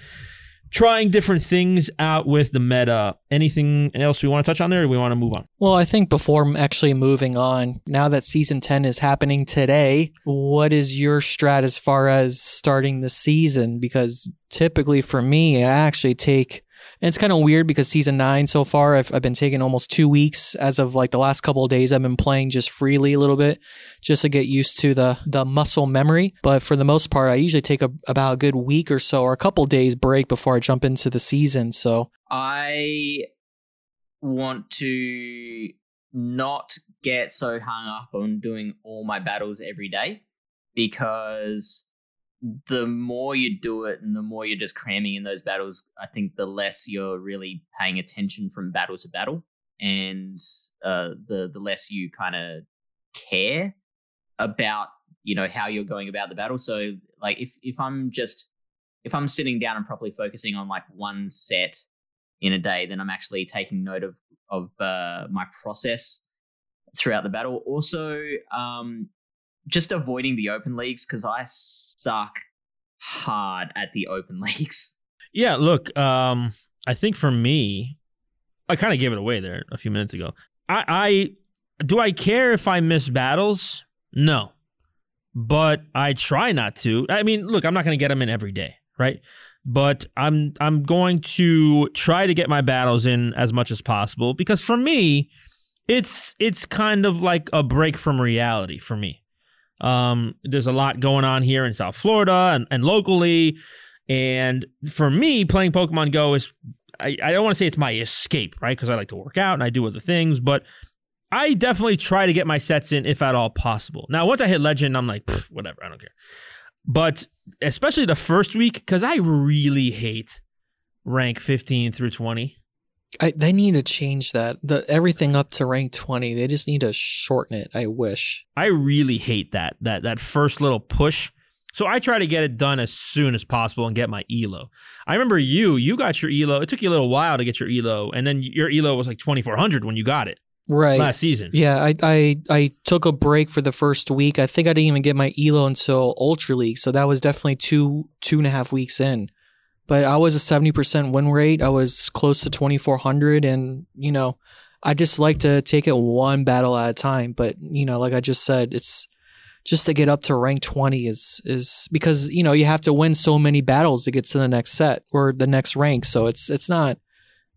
trying different things out with the meta. Anything else we want to touch on there, or we want to move on? Well, I think before actually moving on, now that season 10 is happening today, what is your strat as far as starting the season? Because typically for me, I actually take, and it's kind of weird because season 9 so far, I've, I've been taking almost two weeks as of like the last couple of days. I've been playing just freely a little bit just to get used to the, the muscle memory. But for the most part, I usually take a, about a good week or so or a couple days break before I jump into the season. So I want to not get so hung up on doing all my battles every day because the more you do it and the more you're just cramming in those battles, I think the less you're really paying attention from battle to battle, and uh, the the less you kind of care about you know how you're going about the battle. So like if if I'm just if I'm sitting down and properly focusing on like one set in a day, then I'm actually taking note of of uh, my process throughout the battle. Also, um, just avoiding the open leagues because I suck hard at the open leagues. Yeah, look, um, I think for me, I kind of gave it away there a few minutes ago. I, I do I care if I miss battles? No, but I try not to. I mean, look, I'm not going to get them in every day, right? But I'm I'm going to try to get my battles in as much as possible because for me, it's it's kind of like a break from reality for me. Um, there's a lot going on here in South Florida and, and locally. And for me, playing Pokemon Go is, I, I don't want to say it's my escape, right? Because I like to work out and I do other things, but I definitely try to get my sets in if at all possible. Now, once I hit Legend, I'm like, whatever, I don't care. But especially the first week, because I really hate rank 15 through 20. I, they need to change that. The everything up to rank twenty. They just need to shorten it. I wish. I really hate that that that first little push. So I try to get it done as soon as possible and get my elo. I remember you, you got your elo. It took you a little while to get your elo, and then your elo was like twenty four hundred when you got it Right. last season. Yeah, I, I I took a break for the first week. I think I didn't even get my elo until Ultra League, so that was definitely two two and a half weeks in. But I was a seventy percent win rate. I was close to twenty four hundred, and you know, I just like to take it one battle at a time. But you know, like I just said, it's just to get up to rank twenty is is because you know you have to win so many battles to get to the next set or the next rank. So it's it's not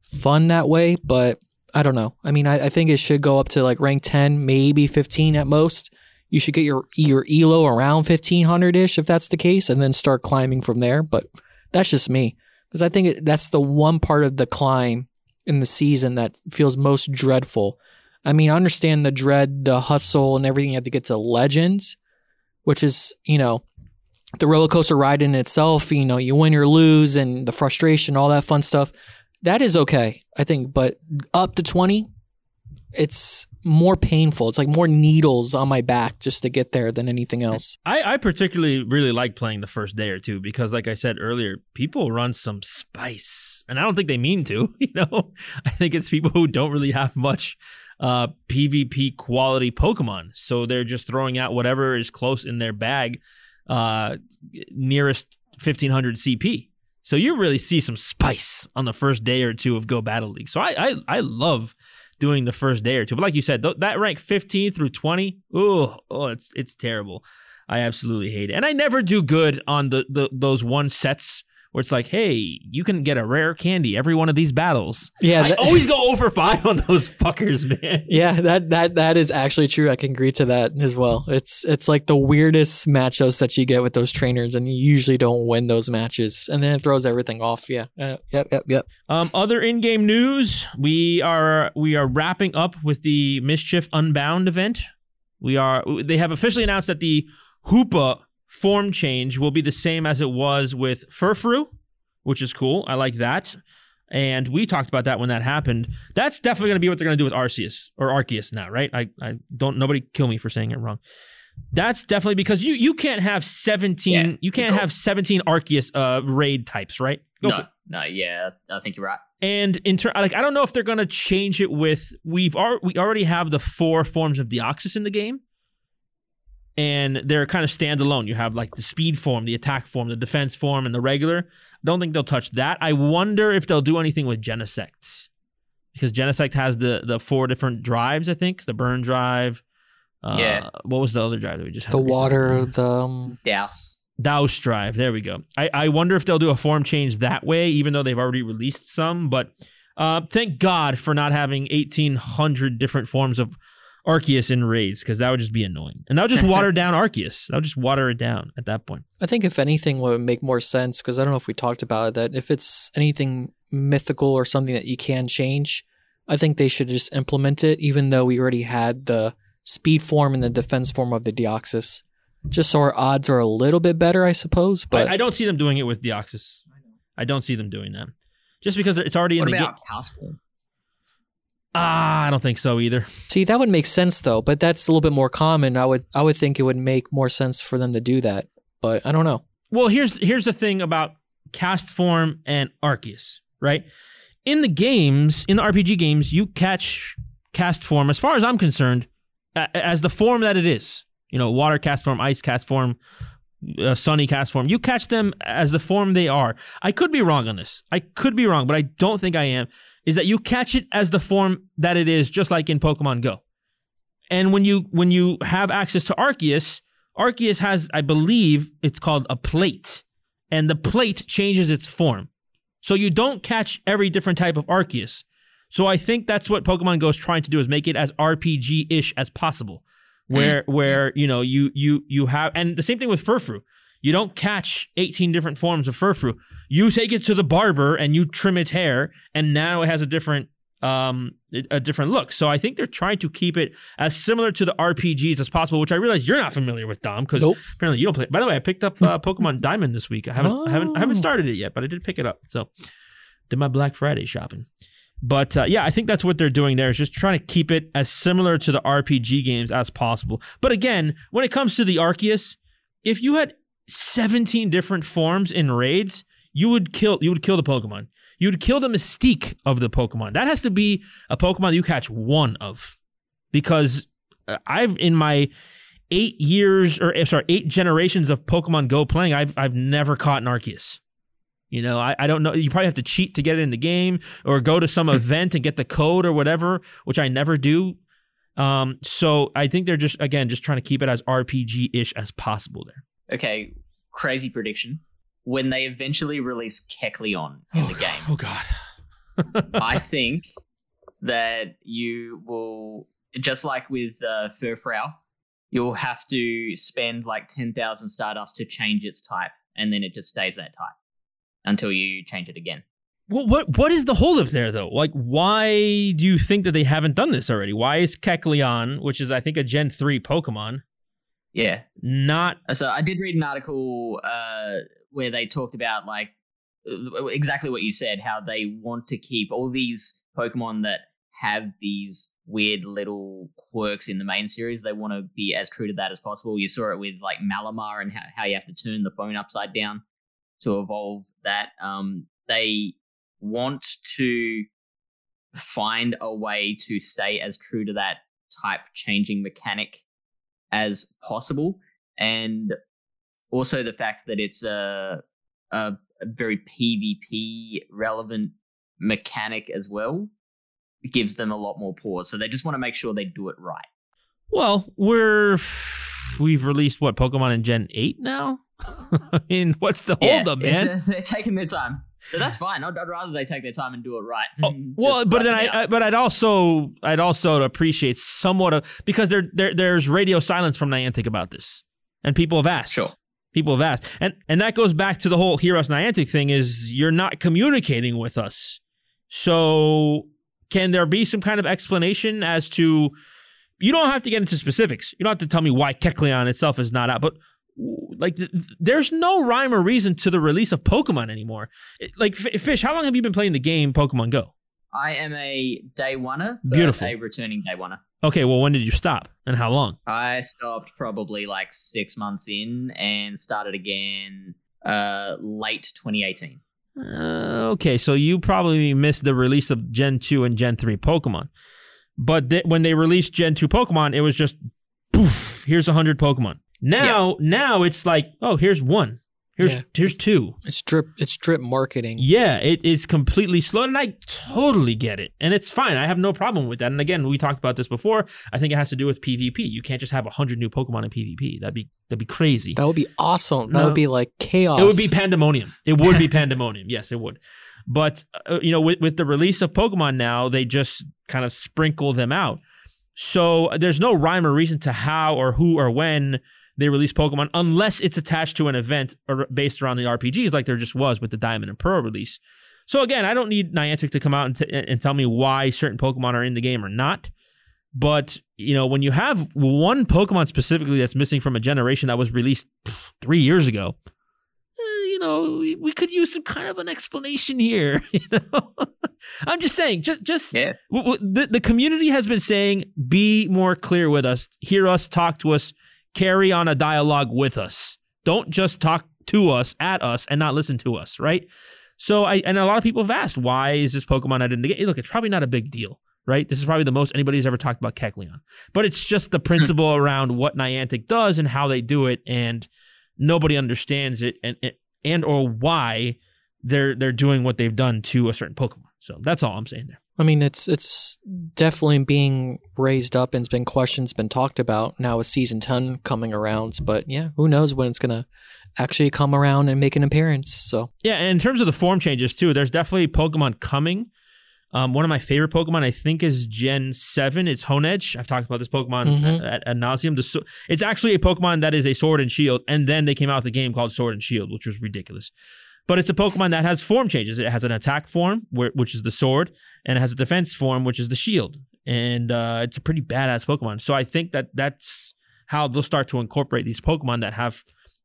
fun that way, but I don't know. I mean, I, I think it should go up to like rank 10, maybe 15 at most. You should get your your elo around 1500 ish if that's the case, and then start climbing from there. But that's just me. because I think that's the one part of the climb in the season that feels most dreadful. I mean, I understand the dread, the hustle, and everything you have to get to legends, which is, you know, the roller coaster ride in itself. You know, you win or lose, and the frustration, all that fun stuff. That is okay, I think. But up to 20, it's more painful. It's like more needles on my back just to get there than anything else. I, I particularly really like playing the first day or two because, like I said earlier, people run some spice, and I don't think they mean to. You know, I think it's people who don't really have much uh, PvP quality Pokemon, so they're just throwing out whatever is close in their bag, uh, nearest fifteen hundred CP. So you really see some spice on the first day or two of Go Battle League. So I I, I love doing the first day or two. But like you said, th- that rank 15 through 20, oh, oh, it's it's terrible. I absolutely hate it. And I never do good on the, the those one sets where it's like, hey, you can get a rare candy every one of these battles. Yeah, I always go over five on those fuckers, man. Yeah, that that that is actually true. I can agree to that as well. It's it's like the weirdest matchups that you get with those trainers, and you usually don't win those matches, and then it throws everything off. Yeah, uh, yep, yep, yep. Um, other in-game news: we are we are wrapping up with the Mischief Unbound event. We are they have officially announced that the Hoopa form change will be the same as it was with Furfrou, which is cool. I like that. And we talked about that when that happened. That's definitely going to be what they're going to do with Arceus or Arceus now, right? I, I don't, nobody kill me for saying it wrong. That's definitely because you you can't have 17 Yeah, you can't go. have 17 Arceus uh raid types, right? Go No, no, yeah, I think you're right. And in turn, like I don't know if they're gonna change it with we've al- we already have the four forms of Deoxys in the game, and they're kind of standalone. You have like the speed form, the attack form, the defense form, and the regular. I Don't think they'll touch that. I wonder if they'll do anything with Genesect, because Genesect has the the four different drives. I think the burn drive. Uh, Yeah. What was the other drive that we just had? The recently? water, the um, Douse. Douse Drive. There we go. I, I wonder if they'll do a form change that way, even though they've already released some. But uh, thank God for not having 1,800 different forms of Arceus in raids, because that would just be annoying. And that would just water down Arceus. That would just water it down at that point. I think if anything what would make more sense because I don't know if we talked about it that if it's anything mythical or something that you can change, I think they should just implement it even though we already had the speed form and the defense form of the Deoxys. Just so our odds are a little bit better, I suppose. But I, I don't see them doing it with Deoxys. I don't see them doing that. Just because it's already in What the game. Ah, I don't think so either. see that would make sense though. But that's a little bit more common. I would I would think it would make more sense for them to do that. But I don't know. Well, here's here's the thing about Castform and Arceus, right? In the games, in the RPG games, you catch Castform, as far as I'm concerned, as the form that it is. You know, water Castform, ice Castform, uh, sunny Castform. You catch them as the form they are. I could be wrong on this. I could be wrong, but I don't think I am. Is that you catch it as the form that it is, just like in Pokemon Go. And when you when you have access to Arceus, Arceus has, I believe, it's called a plate, and the plate changes its form. So you don't catch every different type of Arceus. So I think that's what Pokemon Go is trying to do is make it as RPG-ish as possible, mm-hmm. where where you know you you you have, and the same thing with Furfrou. You don't catch 18 different forms of Furfrou. You take it to the barber and you trim its hair, and now it has a different um a different look. So I think they're trying to keep it as similar to the RPGs as possible, which I realize you're not familiar with Dom because Nope. apparently you don't play. By the way, I picked up uh, Pokemon Diamond this week. I haven't, I haven't, I haven't Oh. started it yet, but I did pick it up. So did my Black Friday shopping. But uh, yeah, I think that's what they're doing there is just trying to keep it as similar to the RPG games as possible. But again, when it comes to the Arceus, if you had 17 different forms in raids, you would kill you would kill the Pokemon. You would kill the mystique of the Pokemon. That has to be a Pokemon you catch one of. Because uh, I've in my eight years or eh, sorry, eight generations of Pokemon Go playing, I've I've never caught an Arceus. You know, I, I don't know. You probably have to cheat to get it in the game or go to some event and get the code or whatever, which I never do. Um, so I think they're just again just trying to keep it as RPG ish as possible there. Okay, crazy prediction. When they eventually release Kecleon in the game, Oh god. I think that you will, just like with uh, Furfrou, you'll have to spend like 10,000 Stardust to change its type, and then it just stays that type. until you change it again. Well, what what is the holdup there though? Like, why do you think that they haven't done this already? Why is Kecleon, which is I think a Gen three Pokemon, Yeah. not? So I did read an article uh, where they talked about like uh, exactly what you said, how they want to keep all these Pokemon that have these weird little quirks in the main series. They want to be as true to that as possible. You saw it with like Malamar and how, how you have to turn the phone upside down to evolve that. Um, they want to find a way to stay as true to that type changing mechanic as possible, and also the fact that it's a a, a very PvP relevant mechanic as well gives them a lot more pause. So they just want to make sure they do it right. Well, we're we've released what Pokemon in Gen eight now. I mean, what's the holdup, man? they're taking their time. But that's fine. I'd, I'd rather they take their time and do it right. Oh, well, but then I. I, but I'd also, I'd also appreciate somewhat of because there, there, there's radio silence from Niantic about this, and people have asked. Sure. People have asked, and and that goes back to the whole Hear Us Niantic thing. Is you're not communicating with us, so can there be some kind of explanation as to? You don't have to get into specifics. You don't have to tell me why Kecleon itself is not out, but like th- th- there's no rhyme or reason to the release of Pokemon anymore. It- Like F- Fish, how long have you been playing the game Pokemon Go? I am a day oneer, Beautiful. a returning day oneer. Okay, well, when did you stop and how long? I stopped probably like six months in and started again uh, late 2018. Uh, okay, so you probably missed the release of Gen 2 and Gen 3 Pokemon. But th- when they released Gen 2 Pokemon, it was just poof, here's 100 Pokemon. Now, now it's like, oh, here's one. Here's Yeah. here's two. It's drip. It's drip marketing. Yeah, it is completely slow, and I totally get it, and it's fine. I have no problem with that. And again, we talked about this before. I think it has to do with PvP. You can't just have hundred new Pokemon in PvP. That'd be that'd be crazy. That would be awesome. That would be like chaos. It would be pandemonium. It would be pandemonium. Yes, it would. But uh, you know, with with the release of Pokemon now, they just kind of sprinkle them out. So there's no rhyme or reason to how or who or when they release Pokemon, unless it's attached to an event or based around the RPGs, like there just was with the Diamond and Pearl release. So again, I don't need Niantic to come out and, t- and tell me why certain Pokemon are in the game or not. But you know, when you have one Pokemon specifically that's missing from a generation that was released pff, three years ago, eh, you know, we, we could use some kind of an explanation here. You know, I'm just saying, just just Yeah. w- w- the the community has been saying, be more clear with us, hear us, talk to us, carry on a dialogue with us. Don't just talk to us, at us, and not listen to us, right? So I and a lot of people have asked, why is this Pokemon not in the game? Look, it's probably not a big deal, right? This is probably the most anybody's ever talked about Kecleon. But it's just the principle hmm. around what Niantic does and how they do it, and nobody understands it and and, and or why they're they're doing what they've done to a certain Pokemon. So that's all I'm saying there. I mean, it's it's definitely being raised up and it's been questioned, it's been talked about now with season ten coming around. But yeah, who knows when it's gonna actually come around and make an appearance? So Yeah, and in terms of the form changes too, there's definitely Pokemon coming. Um, one of my favorite Pokemon, I think, is Gen Seven. It's Honedge. I've talked about this Pokemon Mhm. at, at nauseum. The, so- it's actually a Pokemon that is a Sword and Shield, and then they came out with a game called Sword and Shield, which was ridiculous. But it's a Pokemon that has form changes. It has an attack form, which is the sword, and it has a defense form, which is the shield. And uh, it's a pretty badass Pokemon. So I think that that's how they'll start to incorporate these Pokemon that have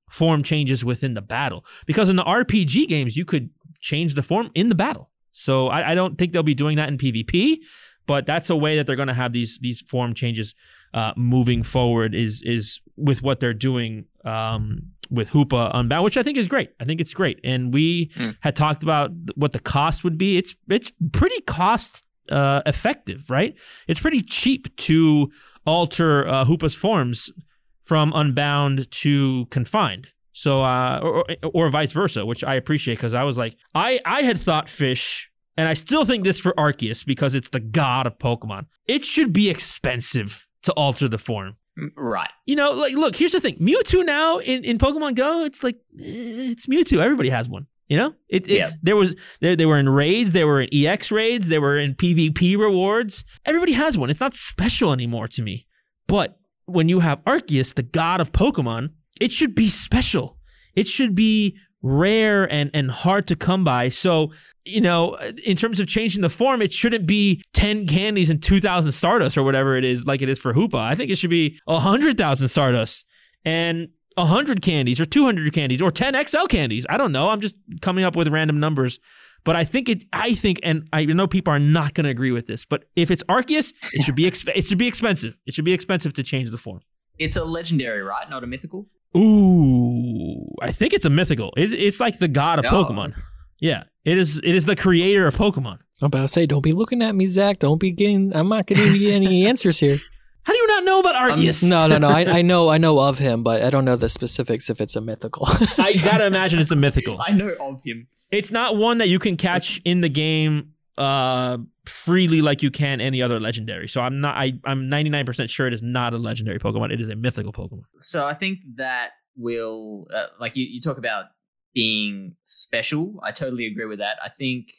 form changes within the battle. Because in the RPG games, you could change the form in the battle. So I, I don't think they'll be doing that in PvP, but that's a way that they're going to have these these form changes uh, moving forward. Is is with what they're doing um, with Hoopa Unbound, which I think is great. I think it's great, and we Mm. had talked about what the cost would be. It's it's pretty cost uh, effective, right? It's pretty cheap to alter uh, Hoopa's forms from Unbound to Confined. So, uh, or, or, or vice versa, which I appreciate because I was like, I, I had thought Fish, and I still think this for Arceus because it's the god of Pokemon. It should be expensive to alter the form. Right. You know, like, look, here's the thing Mewtwo now in, in Pokemon Go, it's like, eh, it's Mewtwo. Everybody has one. You know, it, it's Yeah. there was they, they were in raids, they were in EX raids, they were in PvP rewards. Everybody has one. It's not special anymore to me. But when you have Arceus, the god of Pokemon, it should be special. It should be rare and and hard to come by. So you know, in terms of changing the form, it shouldn't be 10 candies and 2,000 Stardust or whatever it is, like it is for Hoopa. I think it should be 100,000 Stardust and 100 candies or 200 candies or 10 XL candies. I don't know. I'm just coming up with random numbers. But I think it. I think, and I know people are not going to agree with this. But if it's Arceus, it should be exp- it should be expensive. It should be expensive to change the form. It's a legendary, right? Not a mythical. Ooh, I think it's a mythical. It's, it's like the god of Oh. Pokemon. Yeah, it is. It is the creator of Pokemon. I'm about to say, don't be looking at me, Zach. Don't be getting. I'm not getting you any answers here. How do you not know about Arceus? No, no, no. I, I know, I know of him, but I don't know the specifics if it's a mythical. I gotta imagine it's a mythical. I know of him. It's not one that you can catch in the game uh freely like you can any other legendary. So I'm not I I'm 99% sure it is not a legendary Pokemon. It is a mythical Pokemon. So I think that will, uh, like you, you talk about being special. I totally agree with that. I think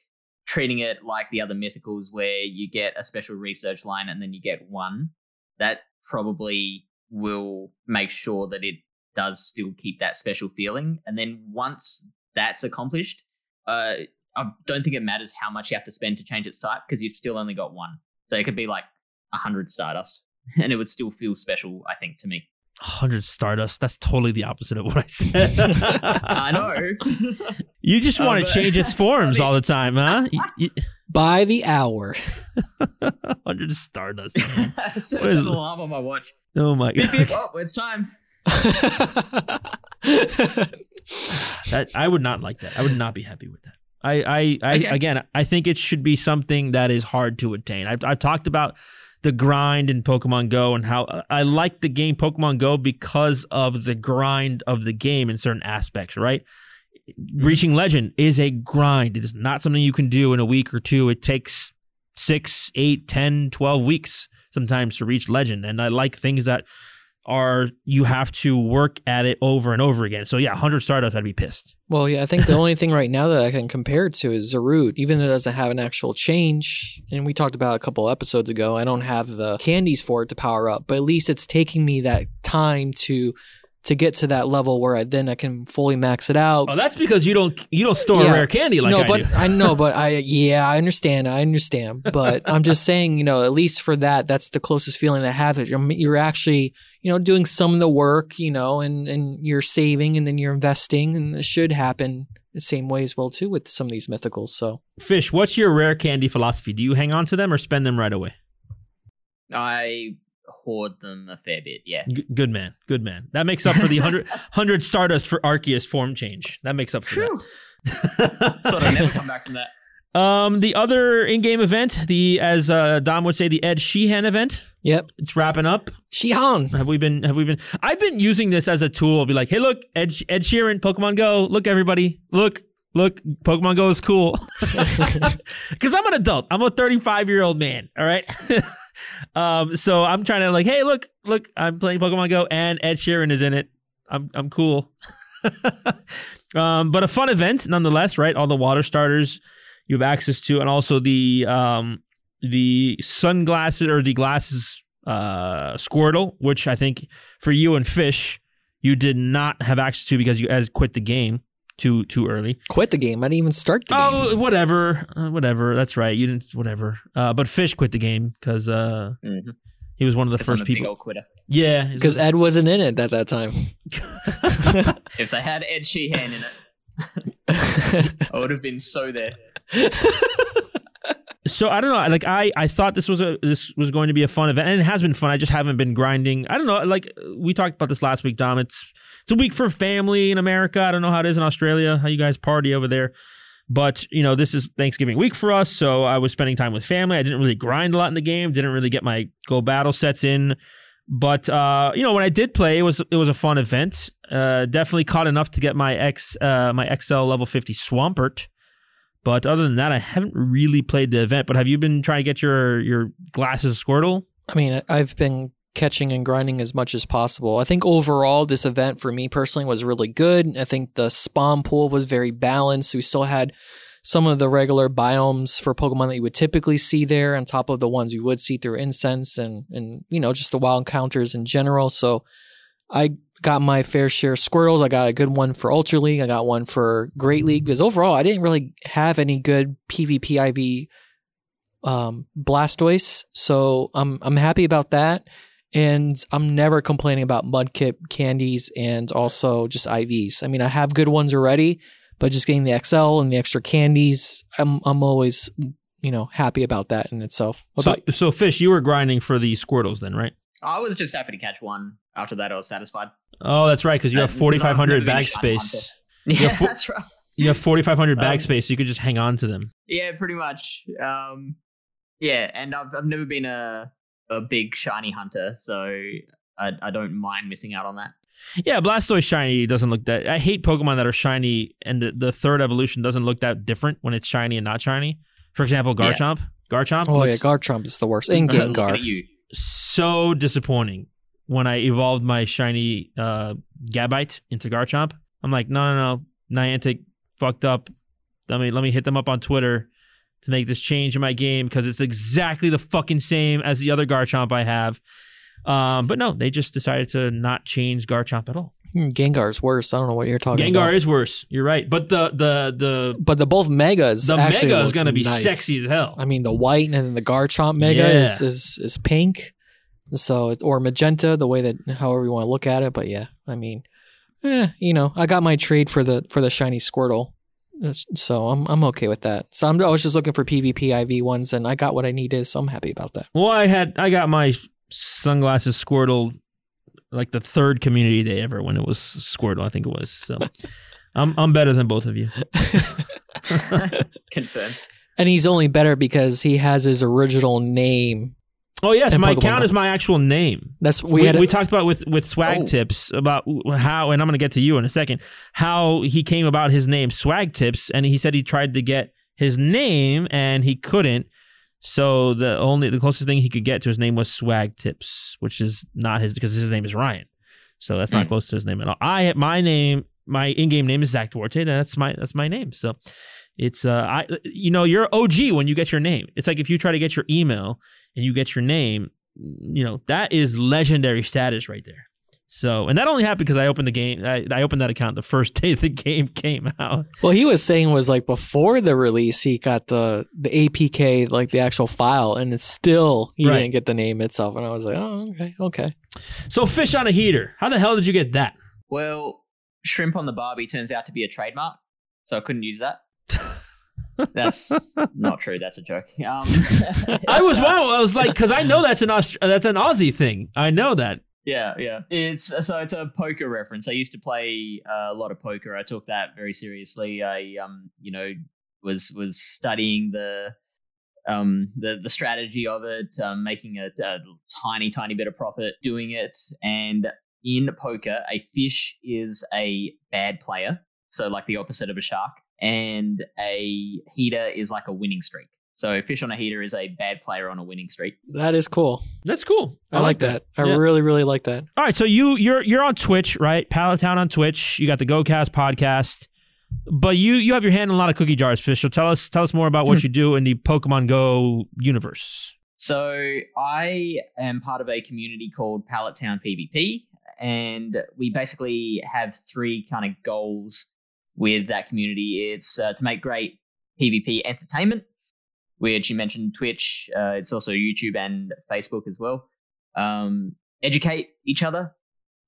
treating it like the other mythicals, where you get a special research line and then you get one, that probably will make sure that it does still keep that special feeling. And then once that's accomplished, uh, I don't think it matters how much you have to spend to change its type because you've still only got one. So it could be like a hundred Stardust, and it would still feel special. I think to me. 100 Stardust. That's totally the opposite of what I said. I know. You just want to um, but- change its forms I mean- all the time, huh? Y- y- By the hour. 100 Stardust. man. Set What is an alarm on my watch. Oh my Beep, beep. god. Oh, it's time. That I would not like that. I would not be happy with that. I, I, I Okay. again, I think it should be something that is hard to attain. I've, I've talked about the grind in Pokemon Go and how uh, I like the game Pokemon Go because of the grind of the game in certain aspects, right? Mm-hmm. Reaching Legend is a grind. It is not something you can do in a week or two. It takes six, eight, ten, twelve weeks sometimes to reach Legend. And I like things that are you have to work at it over and over again. So yeah, 100 Stardust, I'd be pissed. Well, yeah, I think the only thing right now that I can compare it to is Zarude. Even though it doesn't have an actual change, and we talked about it a couple episodes ago, I don't have the candies for it to power up, but at least it's taking me that time to to get to that level where I then I can fully max it out. Oh, that's because you don't you don't store Yeah. rare candy like no, I but do. I know, but I yeah, I understand, I understand, but I'm just saying, you know, at least for that, that's the closest feeling I have. That you're, you're actually, you know, doing some of the work, you know, and and you're saving, and then you're investing, and it should happen the same way as well too with some of these mythicals. So Fish, what's your rare candy philosophy? Do you hang on to them or spend them right away? I hoard them a fair bit. Yeah. G- good man, good man. That makes up for the 100, 100 Stardust for Arceus form change. That makes up for Phew. Thought I'd that. never come back from that. um, the other in-game event, the as uh, Dom would say, the Ed Sheehan event. yep, It's wrapping up. Sheehan. Have we been? Have we been? I've been using this as a tool. I'll be like, hey, look, Ed, Ed Sheeran, Pokemon Go. Look, everybody, look, look, Pokemon Go is cool. Because I'm an adult. I'm a 35 year old man. All right. Um. So I'm trying to like, hey, look, look, I'm playing Pokemon Go, and Ed Sheeran is in it. I'm I'm cool. um. But a fun event nonetheless, right? All the water starters you have access to, and also the um the sunglasses or the glasses uh Squirtle, which I think for you and Fish, you did not have access to because you guys quit the game too too early. Quit the game. I didn't even start the game. Oh, whatever, uh, whatever. That's right. You didn't. Whatever. Uh, but Fish quit the game because uh, Mhm. he was one of the 'Cause I'm first a big people. old quitter. Yeah, Because Ed wasn't in it at that time. If they had Ed Sheehan in it, I would have been so there. So I don't know. Like I, I thought this was a this was going to be a fun event, and it has been fun. I just haven't been grinding. I don't know. Like we talked about this last week, Dom. It's it's a week for family in America. I don't know how it is in Australia. How you guys party over there? But you know, this is Thanksgiving week for us, so I was spending time with family. I didn't really grind a lot in the game. Didn't really get my go battle sets in. But uh, you know, when I did play, it was it was a fun event. Uh, definitely caught enough to get my X uh, my XL level fifty Swampert. But other than that, I haven't really played the event. But have you been trying to get your your glasses Squirtle? I mean, I've been catching and grinding as much as possible. I think overall, this event for me personally was really good. I think the spawn pool was very balanced. We still had some of the regular biomes for Pokemon that you would typically see there, on top of the ones you would see through incense and and you know just the wild encounters in general. So I got my fair share of Squirtles. I got a good one for Ultra League. I got one for Great League because overall, I didn't really have any good PvP IV um, Blastoise. So I'm I'm happy about that. And I'm never complaining about Mudkip candies and also just IVs. I mean, I have good ones already, but just getting the XL and the extra candies, I'm I'm always you know happy about that in itself. So, so fish, you were grinding for the Squirtles then, right? I was just happy to catch one. After that, I was satisfied. Oh, that's right, because you have 4,500 never been a bag space. Yeah, Yeah, for- that's right. You have 4,500 bag Um, space, so you could just hang on to them. Yeah, pretty much. Um, yeah, and I've I've never been a a big shiny hunter, so I I don't mind missing out on that. Yeah, Blastoise shiny doesn't look that. I hate Pokemon that are shiny, and the, the third evolution doesn't look that different when it's shiny and not shiny. For example, Yeah. Garchomp. Garchomp oh yeah, looks Garchomp is the worst. And Looking Gengar. at you. So disappointing when I evolved my shiny uh, Gabite into Garchomp. I'm like, no, no, no, Niantic fucked up. Let me let me hit them up on Twitter to make this change in my game because it's exactly the fucking same as the other Garchomp I have. Um, but no, they just decided to not change Garchomp at all. Gengar's worse. I don't know what you're talking Gengar about. Gengar is worse. You're right, but the the the but the both megas. the Mega is gonna be nice. sexy as hell. I mean, the white and then the Garchomp Mega Yeah. is, is is pink, so it's or magenta, the way that however you want to look at it. But yeah, I mean, eh, you know, I got my trade for the for the shiny Squirtle, so I'm I'm okay with that. So I'm, I was just looking for PvP IV ones, and I got what I needed, so I'm happy about that. Well, I had I got my sunglasses Squirtle like the third community day ever when it was Squirtle, I think it was. So I'm I'm better than both of you. Confirmed. And he's only better because he has his original name. Oh yes, And my Pokemon account Go. is my actual name. That's we, We, had. we talked about with with swag Oh. tips about how, and I'm gonna get to you in a second. How he came about his name, swag tips, and he said he tried to get his name and he couldn't. So the only the closest thing he could get to his name was swag tips, which is not his because his name is Ryan. So that's not Hmm. close to his name at all. I my name, my in-game name is Zach Duarte. That's my that's my name. So it's uh I you know you're OG when you get your name. It's like if you try to get your email and you get your name, you know that is legendary status right there. So and that only happened because I opened the game. I, I opened that account the first day the game came out. Well, he was saying was like before the release, he got the the APK, like the actual file, and it's still he Right. didn't get the name itself. And I was like, oh, okay, okay. So fish on a heater. How the hell did you get that? Well, shrimp on the Barbie turns out to be a trademark, so I couldn't use that. That's not true. That's a joke. Um, I was wow. I was like, because I know that's an Aust- that's an Aussie thing. I know that. Yeah, yeah. It's so it's a poker reference. I used to play uh, a lot of poker. I took that very seriously. I um, you know, was was studying the um the the strategy of it, um, making a, a tiny tiny bit of profit doing it. And in poker, a fish is a bad player, so like the opposite of a shark, and a heater is like a winning streak. So fish on a heater is a bad player on a winning streak. That is cool. That's cool. I, like that. I Yeah. really, really like that. All right, so you you're you're on Twitch, right? Pallet Town on Twitch. You got the GoCast podcast, but you you have your hand in a lot of cookie jars, Fish. So tell us tell us more about what you do in the Pokemon Go universe. So I am part of a community called Pallet Town PvP, and we basically have three kind of goals with that community. It's uh, to make great PvP entertainment, which you mentioned Twitch. Uh, it's also YouTube and Facebook as well. Um, educate each other,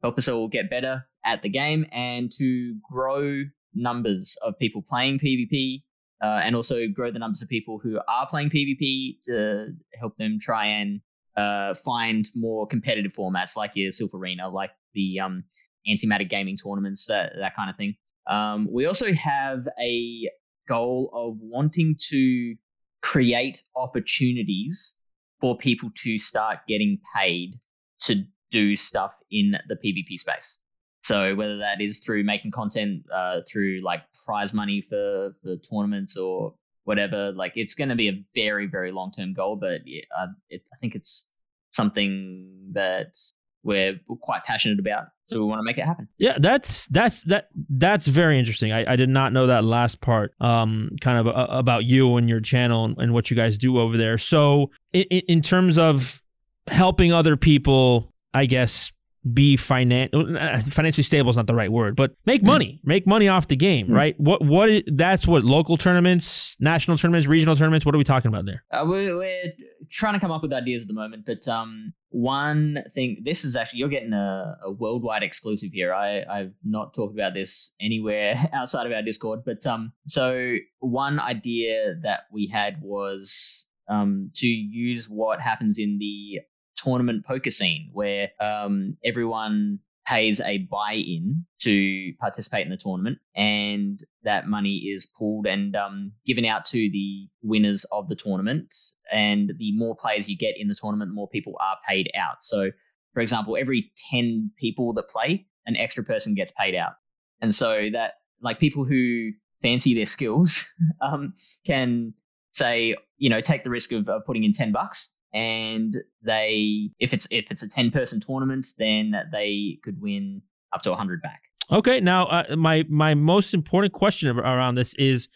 help us all get better at the game, and to grow numbers of people playing PvP uh, and also grow the numbers of people who are playing PvP to help them try and uh, find more competitive formats like your Silph Arena, like the um, antimatter gaming tournaments, that, that kind of thing. Um, we also have a goal of wanting to create opportunities for people to start getting paid to do stuff in the PvP space. So whether that is through making content uh, through like prize money for for tournaments or whatever, like it's going to be a very very long term goal. But yeah, uh, it, I think it's something that we're quite passionate about, so we want to make it happen. Yeah, that's that's that that's very interesting. I, I did not know that last part. Um, kind of uh, about you and your channel and, and what you guys do over there. So, in, in terms of helping other people, I guess be finan- uh, financially stable is not the right word, but make money, make money off the game, Mm. right? What what that's what local tournaments, national tournaments, regional tournaments. What are we talking about there? Uh, we're, we're trying to come up with ideas at the moment, but um, one thing. This is actually you're getting a, a worldwide exclusive here. I I've not talked about this anywhere outside of our Discord, but um, so one idea that we had was um to use what happens in the tournament poker scene, where um everyone pays a buy-in to participate in the tournament, and that money is pooled and um, given out to the winners of the tournament. And the more players you get in the tournament, the more people are paid out. So, for example, every 10 people that play, an extra person gets paid out. And so that, like, people who fancy their skills um, can say, you know, take the risk of uh, putting in 10 bucks. And they, if it's if it's a ten person tournament, then they could win up to hundred back. Okay, now uh, my my most important question around this is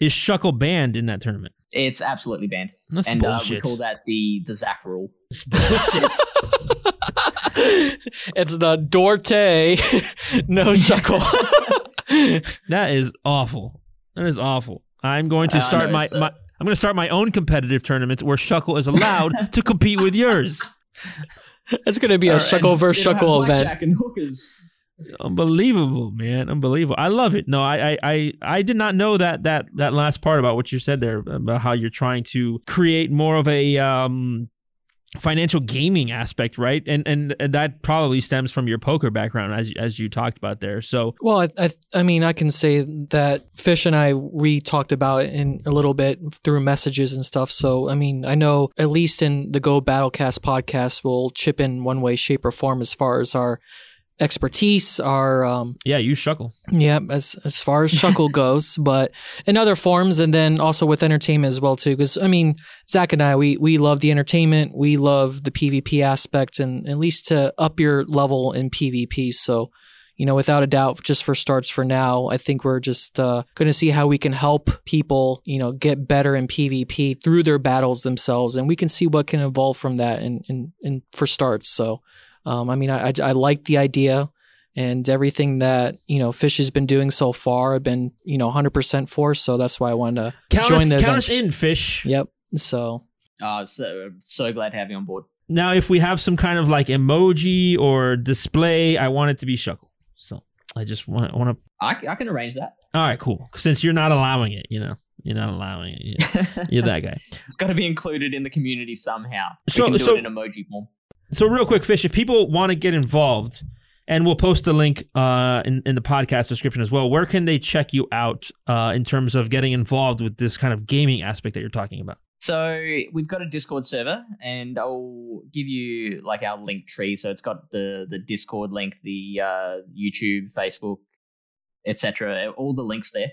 is Shuckle banned in that tournament? It's absolutely banned, That's and uh, we call that the the Zach rule. It's bullshit. it's the Dorte, no shuckle. that is awful. That is awful. I'm going to I start know, my, it's, uh, my I'm going to start my own competitive tournaments where Shuckle is allowed to compete with yours. That's gonna be a shuckle and versus it'll shuckle event. blackjack and hookers. Unbelievable, man! Unbelievable. I love it. No, I, I, I, I did not know that that that last part about what you said there about how you're trying to create more of a um, financial gaming aspect, right? And and that probably stems from your poker background, as as you talked about there. So Well, I, I, I mean, I can say that Fish and I we talked about it in a little bit through messages and stuff. So, I mean, I know at least in the Go Battlecast podcast, we'll chip in one way, shape, or form as far as our expertise, our um, yeah, you Shuckle. yeah, as as far as Shuckle goes, but in other forms, and then also with entertainment as well too. Because I mean, Zach and I, we we love the entertainment, we love the PvP aspect, and at least to up your level in PvP. So, you know, without a doubt, just for starts for now, I think we're just uh, going to see how we can help people, you know, get better in PvP through their battles themselves, and we can see what can evolve from that, and and and for starts. So. Um, I mean, I, I, I like the idea and everything that you know Fish has been doing so far. I've been you know 100% for, so that's why I wanted to Count, join us, the count event. us in, fish. Yep. So Oh, so so glad to have you on board. Now, if we have some kind of like emoji or display, I want it to be Shuckle. So I just want want to. I, I can arrange that. All right, cool. Since you're not allowing it, you know, you're not allowing it. You're, you're that guy. it's got to be included in the community somehow. So- we can do so- it in emoji form. So, real quick, Fish, if people want to get involved, and we'll post the link uh, in, in the podcast description as well, where can they check you out uh, in terms of getting involved with this kind of gaming aspect that you're talking about? So we've got a Discord server, and I'll give you like our link tree. So it's got the the Discord link, the uh, YouTube, Facebook, etc. All the links there.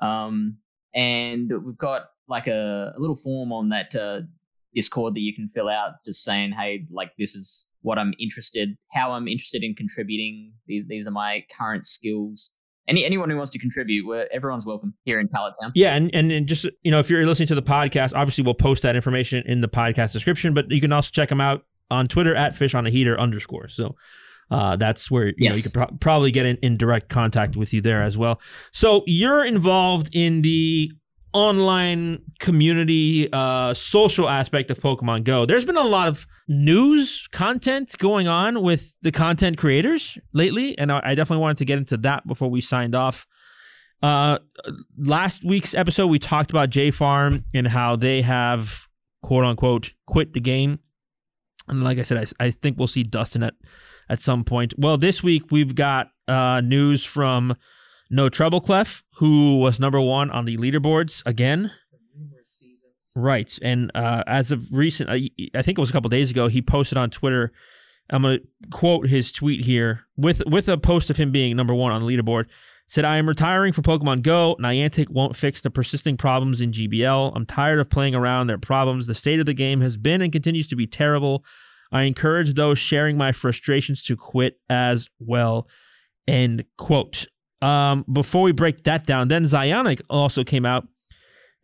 Um, and we've got like a, a little form on that uh, Discord that you can fill out, just saying, "Hey, like this is what I'm interested, how I'm interested in contributing. These these are my current skills." Any anyone who wants to contribute, everyone's welcome here in Pallet Town. Yeah, and, and and just you know, if you're listening to the podcast, obviously we'll post that information in the podcast description, but you can also check them out on Twitter at fish on a heater underscore. So uh, that's where you know you Yes. could pro- probably get in, in direct contact with you there as well. So you're involved in the online community uh, social aspect of Pokemon Go. There's been a lot of news content going on with the content creators lately, and I, definitely wanted to get into that before we signed off. Uh, last week's episode, we talked about J Farm and how they have quote unquote quit the game. And like I said, I, I think we'll see Dustin at at some point. Well, this week we've got uh, news from No Treble Clef, who was number one on the leaderboards again. Right, and uh, as of recent, I, I think it was a couple days ago, he posted on Twitter. I'm gonna quote his tweet here with with a post of him being number one on the leaderboard. Said, I am retiring from Pokemon Go. Niantic won't fix the persisting problems in GBL. I'm tired of playing around their problems. The state of the game has been and continues to be terrible. I encourage those sharing my frustrations to quit as well. End quote. Um, before we break that down, then ZyoniK also came out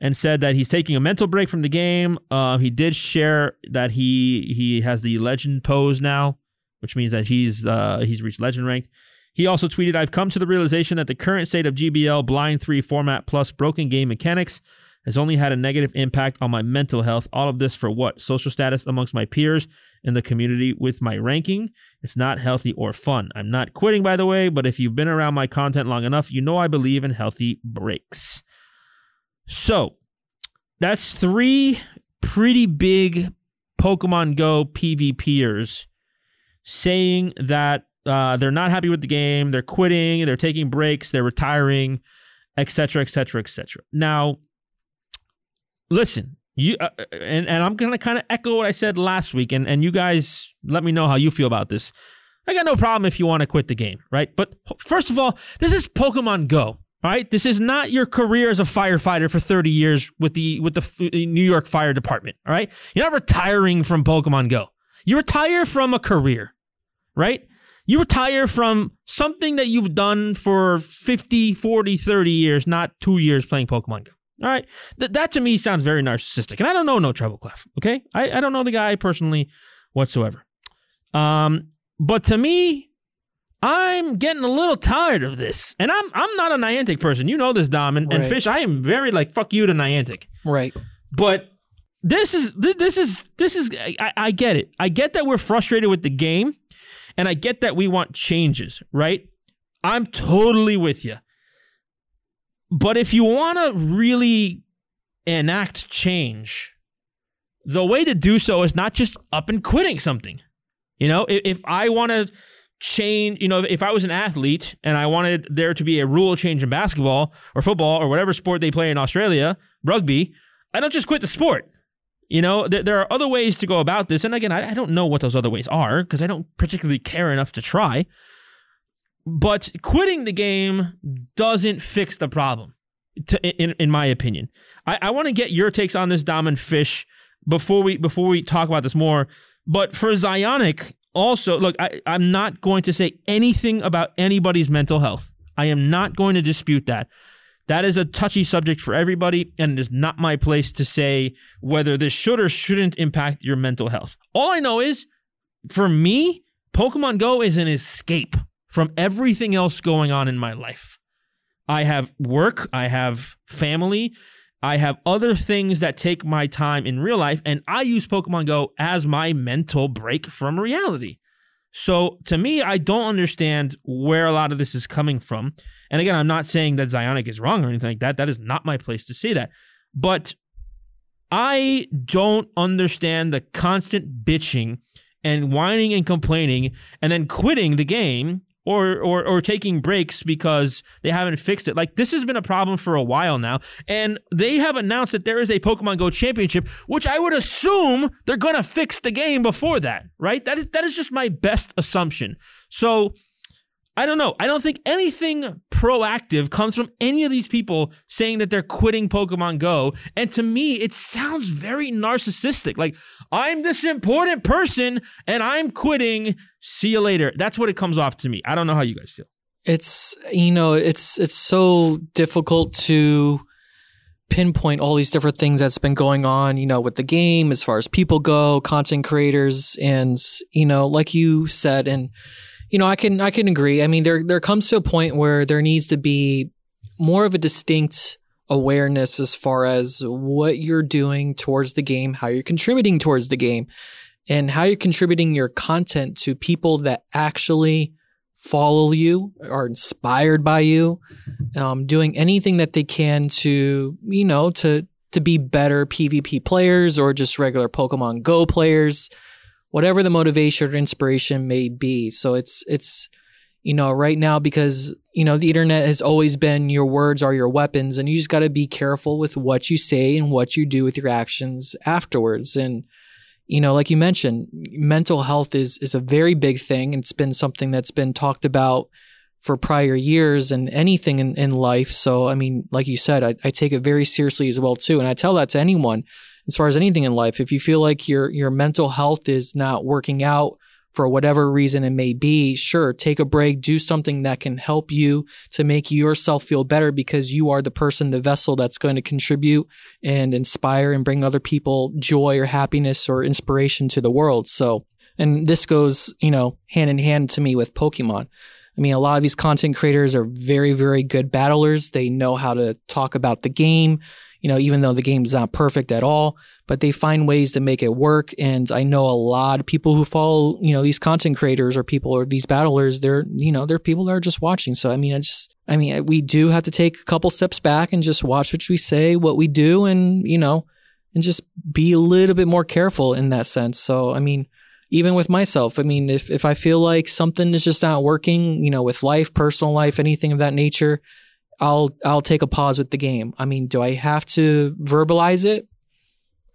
and said that he's taking a mental break from the game. Uh, he did share that he he has the legend pose now which means that he's uh, he's reached legend rank. He also tweeted, I've come to the realization that the current state of GBL Blind 3 format plus broken game mechanics has only had a negative impact on my mental health. All of this for what? Social status amongst my peers in the community with my ranking. It's not healthy or fun. I'm not quitting, by the way, but if you've been around my content long enough, you know I believe in healthy breaks. So that's three pretty big Pokemon Go PvPers saying that uh, they're not happy with the game, they're quitting, they're taking breaks, they're retiring, etc., etc., etc. Now, listen, you uh, and and I'm gonna kind of echo what I said last week, and and you guys let me know how you feel about this. I got no problem if you want to quit the game, right? But first of all, this is Pokemon Go. Right, this is not your career as a firefighter for 30 years with the with the New York Fire Department. All right, you're not retiring from Pokemon Go. You retire from a career, right? You retire from something that you've done for 50, 40, 30 years, not two years playing Pokemon Go. All right. Th- that to me sounds very narcissistic. And I don't know no Treble Clef. Okay. I, I don't know the guy personally whatsoever. Um, but to me, I'm getting a little tired of this. And I'm I'm not a Niantic person. You know this, Dom. And, right. and Fish, I am very like, fuck you to Niantic. Right. But this is this is this is I, I get it. I get that we're frustrated with the game, and I get that we want changes, right? I'm totally with you. But if you want to really enact change, the way to do so is not just up and quitting something. You know, if, if I want to change, you know, if I was an athlete and I wanted there to be a rule change in basketball or football or whatever sport they play in Australia, rugby, I don't just quit the sport. You know, th- there are other ways to go about this. And again, I, I don't know what those other ways are because I don't particularly care enough to try. But quitting the game doesn't fix the problem, to, in, in my opinion. I, I want to get your takes on this, Dom and Fish, before we before we talk about this more. But for ZyoniK, also, look, I, I'm not going to say anything about anybody's mental health. I am not going to dispute that. That is a touchy subject for everybody, and it is not my place to say whether this should or shouldn't impact your mental health. All I know is, for me, Pokemon Go is an escape from everything else going on in my life. I have work, I have family, I have other things that take my time in real life, and I use Pokemon Go as my mental break from reality. So to me, I don't understand where a lot of this is coming from. And again, I'm not saying that ZyoniK is wrong or anything like that. That is not my place to say that. But I don't understand the constant bitching and whining and complaining and then quitting the game or or or taking breaks because they haven't fixed it. Like this has been a problem for a while now, and they have announced that there is a Pokemon Go championship, which I would assume they're gonna fix the game before that, right? That is that is just my best assumption. So I don't know. I don't think anything proactive comes from any of these people saying that they're quitting Pokemon Go. And to me, it sounds very narcissistic. Like, I'm this important person and I'm quitting. See you later. That's what it comes off to me. I don't know how you guys feel. It's, you know, it's it's so difficult to pinpoint all these different things that's been going on, you know, with the game as far as people go, content creators, and you know, like you said, and you know, I can I can agree. I mean, there there comes to a point where there needs to be more of a distinct awareness as far as what you're doing towards the game, how you're contributing towards the game, and how you're contributing your content to people that actually follow you, are inspired by you, um, doing anything that they can to, you know, to to be better PvP players or just regular Pokemon Go players whatever the motivation or inspiration may be. So it's it's you know right now because you know the internet has always been your words are your weapons and you just got to be careful with what you say and what you do with your actions afterwards. And you know like you mentioned mental health is is a very big thing it's been something that's been talked about for prior years and anything in, in life. So i mean like you said I, I take it very seriously as well too and i tell that to anyone as far as anything in life. If you feel like your your mental health is not working out for whatever reason it may be, sure, take a break, do something that can help you to make yourself feel better because you are the person, the vessel that's going to contribute and inspire and bring other people joy or happiness or inspiration to the world. So and this goes, you know, hand in hand to me with Pokemon. I mean, a lot of these content creators are very, very good battlers. They know how to talk about the game, you know, even though the game's not perfect at all, but they find ways to make it work. And I know a lot of people who follow, you know, these content creators or people or these battlers, they're, you know, they're people that are just watching. So, I mean, I just, I mean, we do have to take a couple steps back and just watch what we say, what we do, and, you know, and just be a little bit more careful in that sense. So, I mean, even with myself, I mean, if, if I feel like something is just not working, you know, with life, personal life, anything of that nature, I'll, I'll take a pause with the game. I mean, do I have to verbalize it?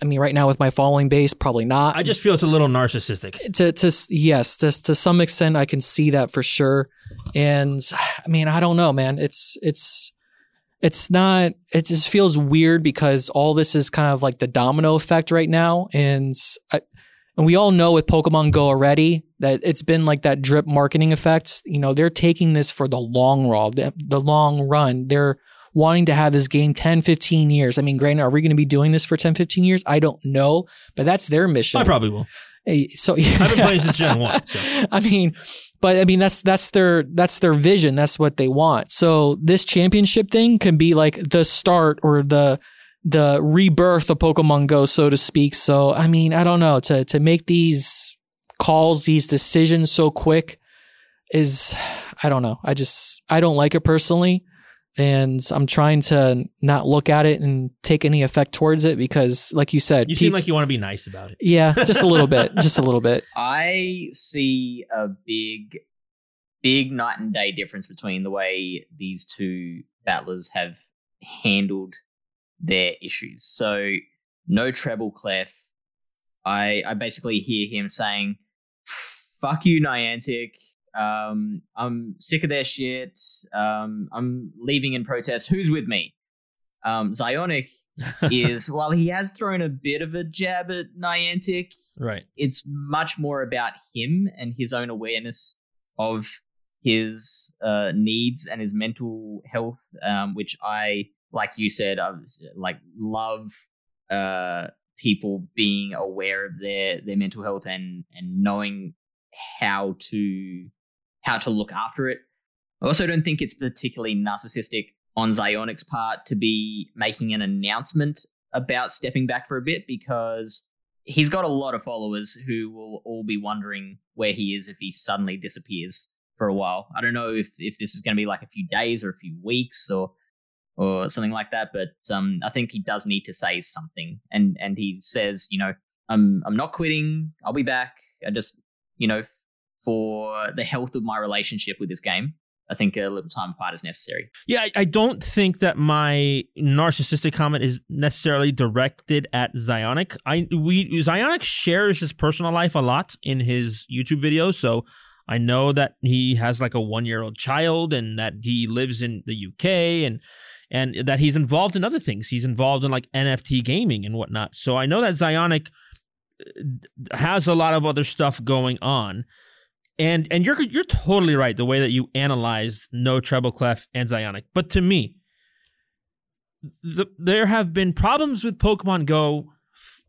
I mean, right now with my following base, probably not. I just feel it's a little narcissistic. To, to yes, to, to some extent, I can see that for sure. And I mean, I don't know, man. It's, it's, it's not it just feels weird because all this is kind of like the domino effect right now and I, and we all know with Pokemon Go already that it's been like that drip marketing effect. You know, they're taking this for the long run, the, long run. They're wanting to have this game 10, 15 years. I mean, granted, are we going to be doing this for 10, 15 years? I don't know, but that's their mission. I probably will. Hey, so I've been playing since Gen 1. So. I mean, but I mean that's that's their that's their vision. That's what they want. So this championship thing can be like the start or the the rebirth of Pokemon Go, so to speak. So I mean, I don't know to to make these calls, these decisions so quick is I don't know. I just I don't like it personally. And I'm trying to not look at it and take any effect towards it because, like you said, You peop- seem like you want to be nice about it. yeah, just a little bit, just a little bit. I see a big, big night and day difference between the way these two battlers have handled their issues. So, no treble clef. I I basically hear him saying, "Fuck you, Niantic. Um, I'm sick of their shit. Um, I'm leaving in protest. Who's with me?" Um, ZyoniK is while he has thrown a bit of a jab at Niantic, Right. it's much more about him and his own awareness of his uh, needs and his mental health, um, which I, like you said, I like love uh, people being aware of their their mental health and and knowing how to how to look after it. I also don't think it's particularly narcissistic on ZyoniK's part to be making an announcement about stepping back for a bit because he's got a lot of followers who will all be wondering where he is if he suddenly disappears for a while. I don't know if if this is going to be like a few days or a few weeks or or something like that, but um, I think he does need to say something. And and he says, you know, I'm I'm not quitting. I'll be back. I just, you know, f- for the health of my relationship with this game, I think a little time apart is necessary. Yeah, I, I don't think that my narcissistic comment is necessarily directed at ZyoniK. I we ZyoniK shares his personal life a lot in his YouTube videos, so I know that he has like a one year old child and that he lives in the UK and and that he's involved in other things. He's involved in like NFT gaming and whatnot. So I know that ZyoniK uh, has a lot of other stuff going on. And and you're you're totally right the way that you analyzed no treble clef and ZyoniK. But to me, the, there have been problems with Pokemon Go f-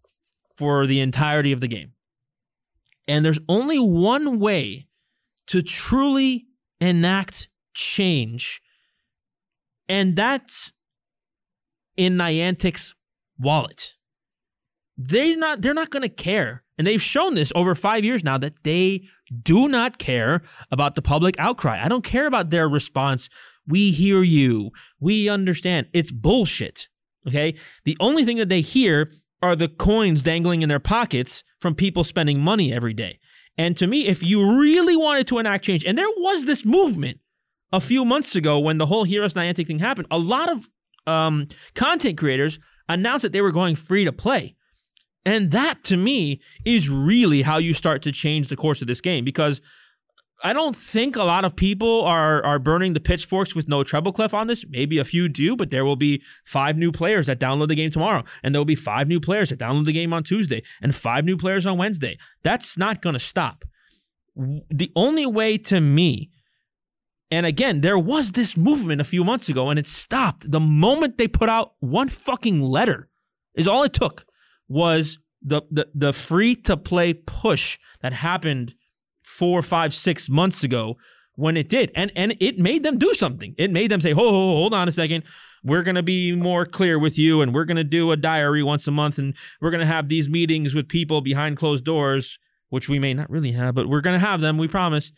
for the entirety of the game. And there's only one way to truly enact change, and that's in Niantic's wallet. They're not they're not gonna care. And they've shown this over five years now that they do not care about the public outcry. I don't care about their response. We hear you. We understand. It's bullshit. Okay. The only thing that they hear are the coins dangling in their pockets from people spending money every day. And to me, if you really wanted to enact change, and there was this movement a few months ago when the whole HearUsNiantic thing happened, a lot of um, content creators announced that they were going free to play. And that to me is really how you start to change the course of this game because I don't think a lot of people are are burning the pitchforks with no treble clef on this. Maybe a few do, but there will be five new players that download the game tomorrow, and there will be five new players that download the game on Tuesday, and five new players on Wednesday. That's not going to stop. The only way to me, and again, there was this movement a few months ago, and it stopped the moment they put out one fucking letter. Is all it took was the the, the free to play push that happened four, five, six months ago when it did. And and it made them do something. It made them say, "Oh, hold on a second. We're to be more clear with you and we're to do a diary once a month and we're to have these meetings with people behind closed doors, which we may not really have, but we're to have them, we promise."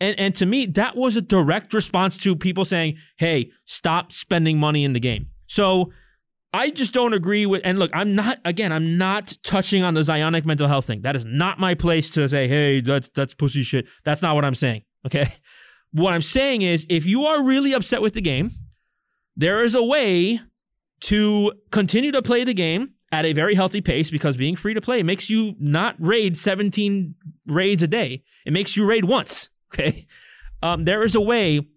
And and to me, that was a direct response to people saying, "Hey, stop spending money in the game." So I just don't agree with. And look, I'm not again. I'm not touching on the ZyoniK mental health thing. That is not my place to say, "Hey, that's that's pussy shit." That's not what I'm saying. Okay, what I'm saying is, if you are really upset with the game, there is a way to continue to play the game at a very healthy pace because being free to play makes you not raid 17 raids a day. It makes you raid once. Okay, um, there is a way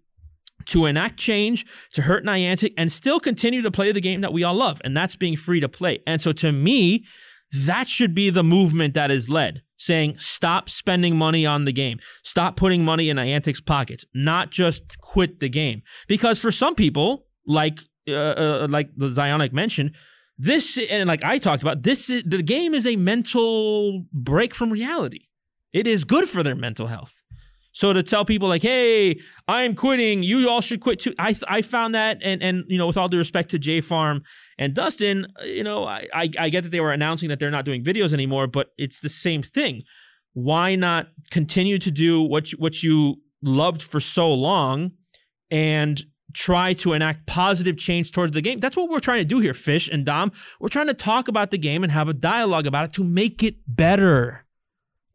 to enact change, to hurt Niantic, and still continue to play the game that we all love, and that's being free to play. And so to me, that should be the movement that is led, saying stop spending money on the game, stop putting money in Niantic's pockets, not just quit the game. Because for some people, like uh, uh, like the ZyoniK mentioned, this and like I talked about, this is, the game is a mental break from reality. It is good for their mental health. So to tell people like, "Hey, I'm quitting. You all should quit too." I I found that, and and you know, with all due respect to J Farm and Dustin, uh, you know, I, I I get that they were announcing that they're not doing videos anymore, but it's the same thing. Why not continue to do what you, what you loved for so long, and try to enact positive change towards the game. That's what we're trying to do here, Fish and Dom. We're trying to talk about the game and have a dialogue about it to make it better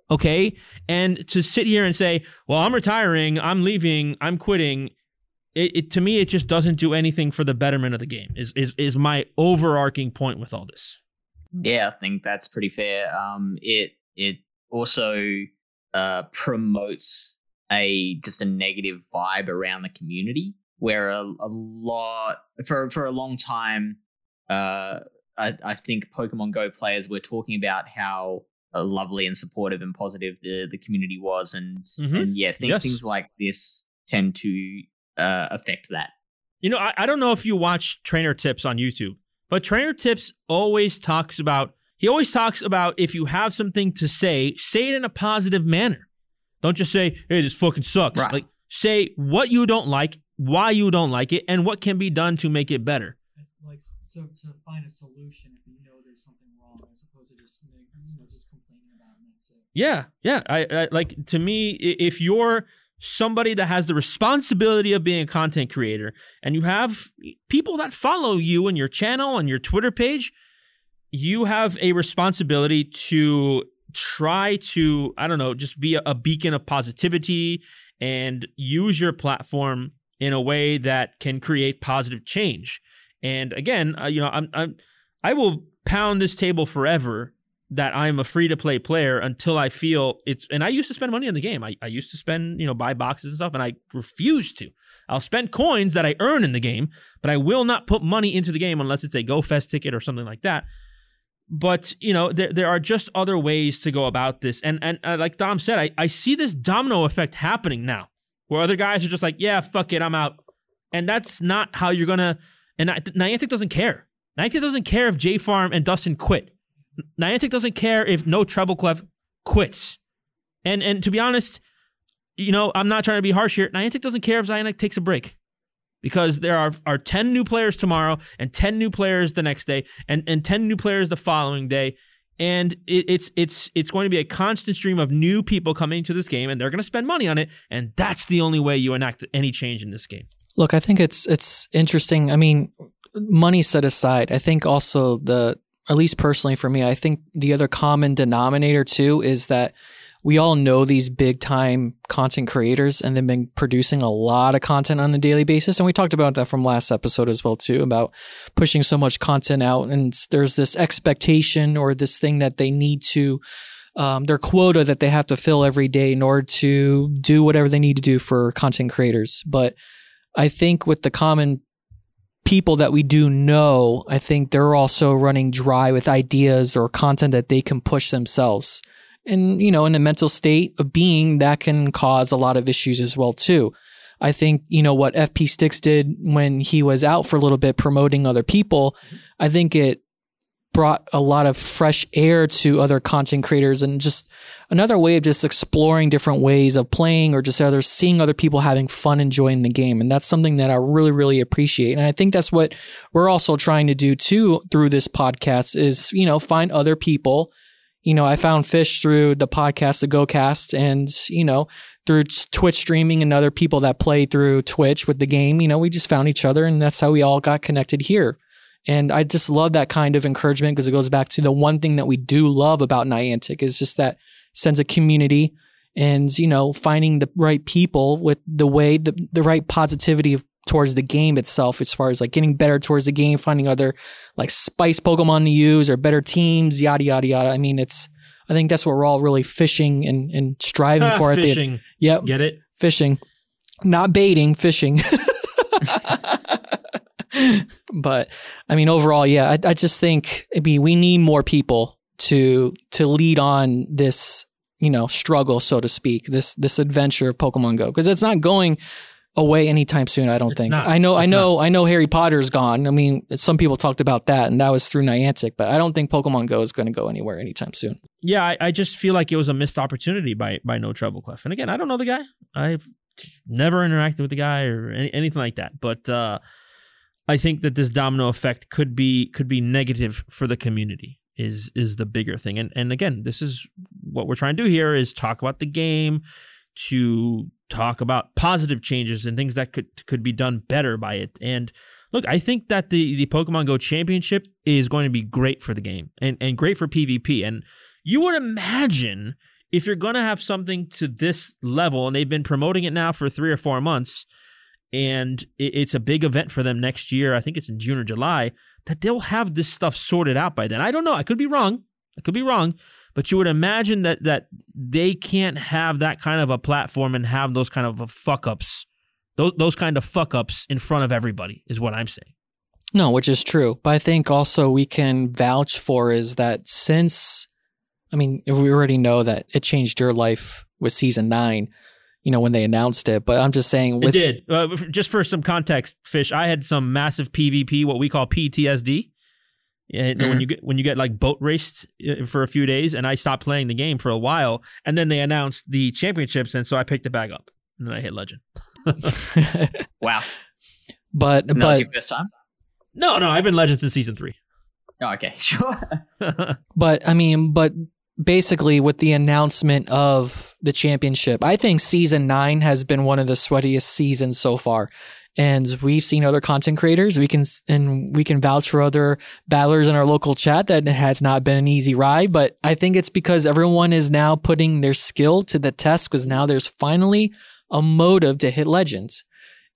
okay? And to sit here and say, well, I'm retiring, I'm leaving, I'm quitting, it, it, to me, it just doesn't do anything for the betterment of the game, is, is, is my overarching point with all this. Yeah, I think that's pretty fair. Um, it it also uh, promotes a just a negative vibe around the community where a, a lot for for a long time uh, I, I think Pokemon Go players were talking about how lovely and supportive and positive the the community was, and mm-hmm. and yeah, think, yes. things like this tend to uh, affect that. You know, I, I don't know if you watch Trainer Tips on YouTube, but Trainer Tips always talks about. He always talks about if you have something to say, say it in a positive manner. Don't just say, "Hey, this fucking sucks." Right. Like, say what you don't like, why you don't like it, and what can be done to make it better. like so to find a solution if you know there's something as opposed to just you know just yeah, yeah. I, I like to me, if you're somebody that has the responsibility of being a content creator and you have people that follow you and your channel and your Twitter page, you have a responsibility to try to, I don't know, just be a, a beacon of positivity and use your platform in a way that can create positive change. And again, uh, you know, I'm, I'm I will pound this table forever that I'm a free to play player until I feel it's and I used to spend money on the game. I, I used to spend, you know, buy boxes and stuff, and I refuse to. I'll spend coins that I earn in the game, but I will not put money into the game unless it's a Go Fest ticket or something like that. But you know, there there are just other ways to go about this. And and uh, like Dom said, I, I see this domino effect happening now, where other guys are just like, yeah, fuck it, I'm out. And that's not how you're gonna and Niantic doesn't care. Niantic doesn't care if J Farm and Dustin quit Niantic doesn't care if no treble clef quits. And and to be honest, you know, I'm not trying to be harsh here. Niantic doesn't care if ZyoniK takes a break. Because there are, are 10 new players tomorrow and 10 new players the next day and, and 10 new players the following day. And it, it's it's it's going to be a constant stream of new people coming to this game and they're going to spend money on it. And that's the only way you enact any change in this game. Look, I think it's it's interesting. I mean, money set aside, I think also the at least personally for me, I think the other common denominator too is that we all know these big time content creators and they've been producing a lot of content on a daily basis. And we talked about that from last episode as well too, about pushing so much content out. And there's this expectation or this thing that they need to, um, their quota that they have to fill every day in order to do whatever they need to do for content creators. But I think with the common people that we do know, I think they're also running dry with ideas or content that they can push themselves. And, you know, in a mental state of being, that can cause a lot of issues as well, too. I think, you know, what FP Sticks did when he was out for a little bit promoting other people, I think it brought a lot of fresh air to other content creators and just another way of just exploring different ways of playing or just other seeing other people having fun enjoying the game. And that's something that I really really appreciate. And I think that's what we're also trying to do too through this podcast is you know find other people. You know I found fish through the podcast the GoCast and you know through Twitch streaming and other people that play through Twitch with the game. You know we just found each other and that's how we all got connected here and I just love that kind of encouragement because it goes back to the one thing that we do love about Niantic is just that sense of community and, you know, finding the right people with the way, the, the right positivity of, towards the game itself, as far as like getting better towards the game, finding other like spice Pokemon to use or better teams, yada, yada, yada. I mean, it's, I think that's what we're all really fishing and, and striving ah, for at the Fishing. Yep. Get it? Fishing. Not baiting, fishing. but I mean, overall, yeah, I, I just think I mean we need more people to to lead on this you know struggle, so to speak, this this adventure of Pokemon Go because it's not going away anytime soon. I don't It's think. not. I know, I It's know, I know. Harry Potter's gone. I mean, some people talked about that, and that was through Niantic, but I don't think Pokemon Go is going to go anywhere anytime soon. Yeah, I, I just feel like it was a missed opportunity by by No Treble Clef. And again, I don't know the guy. I've never interacted with the guy or any, anything like that. But uh, I think that this domino effect could be could be negative for the community. Is is the bigger thing. And and again, this is what we're trying to do here is talk about the game, to talk about positive changes and things that could could be done better by it. And look, I think that the the Pokemon Go Championship is going to be great for the game and and great for PvP. And you would imagine if you're going to have something to this level, and they've been promoting it now for three or four months, and it's a big event for them next year. I think it's in June or July. That they'll have this stuff sorted out by then. I don't know. I could be wrong. I could be wrong. But you would imagine that that they can't have that kind of a platform and have those kind of fuck ups, those those kind of fuck ups in front of everybody. Is what I'm saying. No, which is true. But I think also we can vouch for is that since, I mean, we already know that it changed your life with season nine, you know, when they announced it. But I'm just saying, with, it did. Uh, just for some context, fish. I had some massive PvP, what we call PTSD. Yeah, when Mhm. you get when you get like boat raced uh, for a few days, and I stopped playing the game for a while, and then they announced the championships, and so I picked it back up, and then I hit legend. Wow. but, And but, your first time? No, no, I've been legend since season three. Oh, okay, sure. but I mean, but basically with the announcement of the championship, I think season nine has been one of the sweatiest seasons so far. And we've seen other content creators. We can and we can vouch for other battlers in our local chat that it has not been an easy ride. But I think it's because everyone is now putting their skill to the test because now there's finally a motive to hit legends.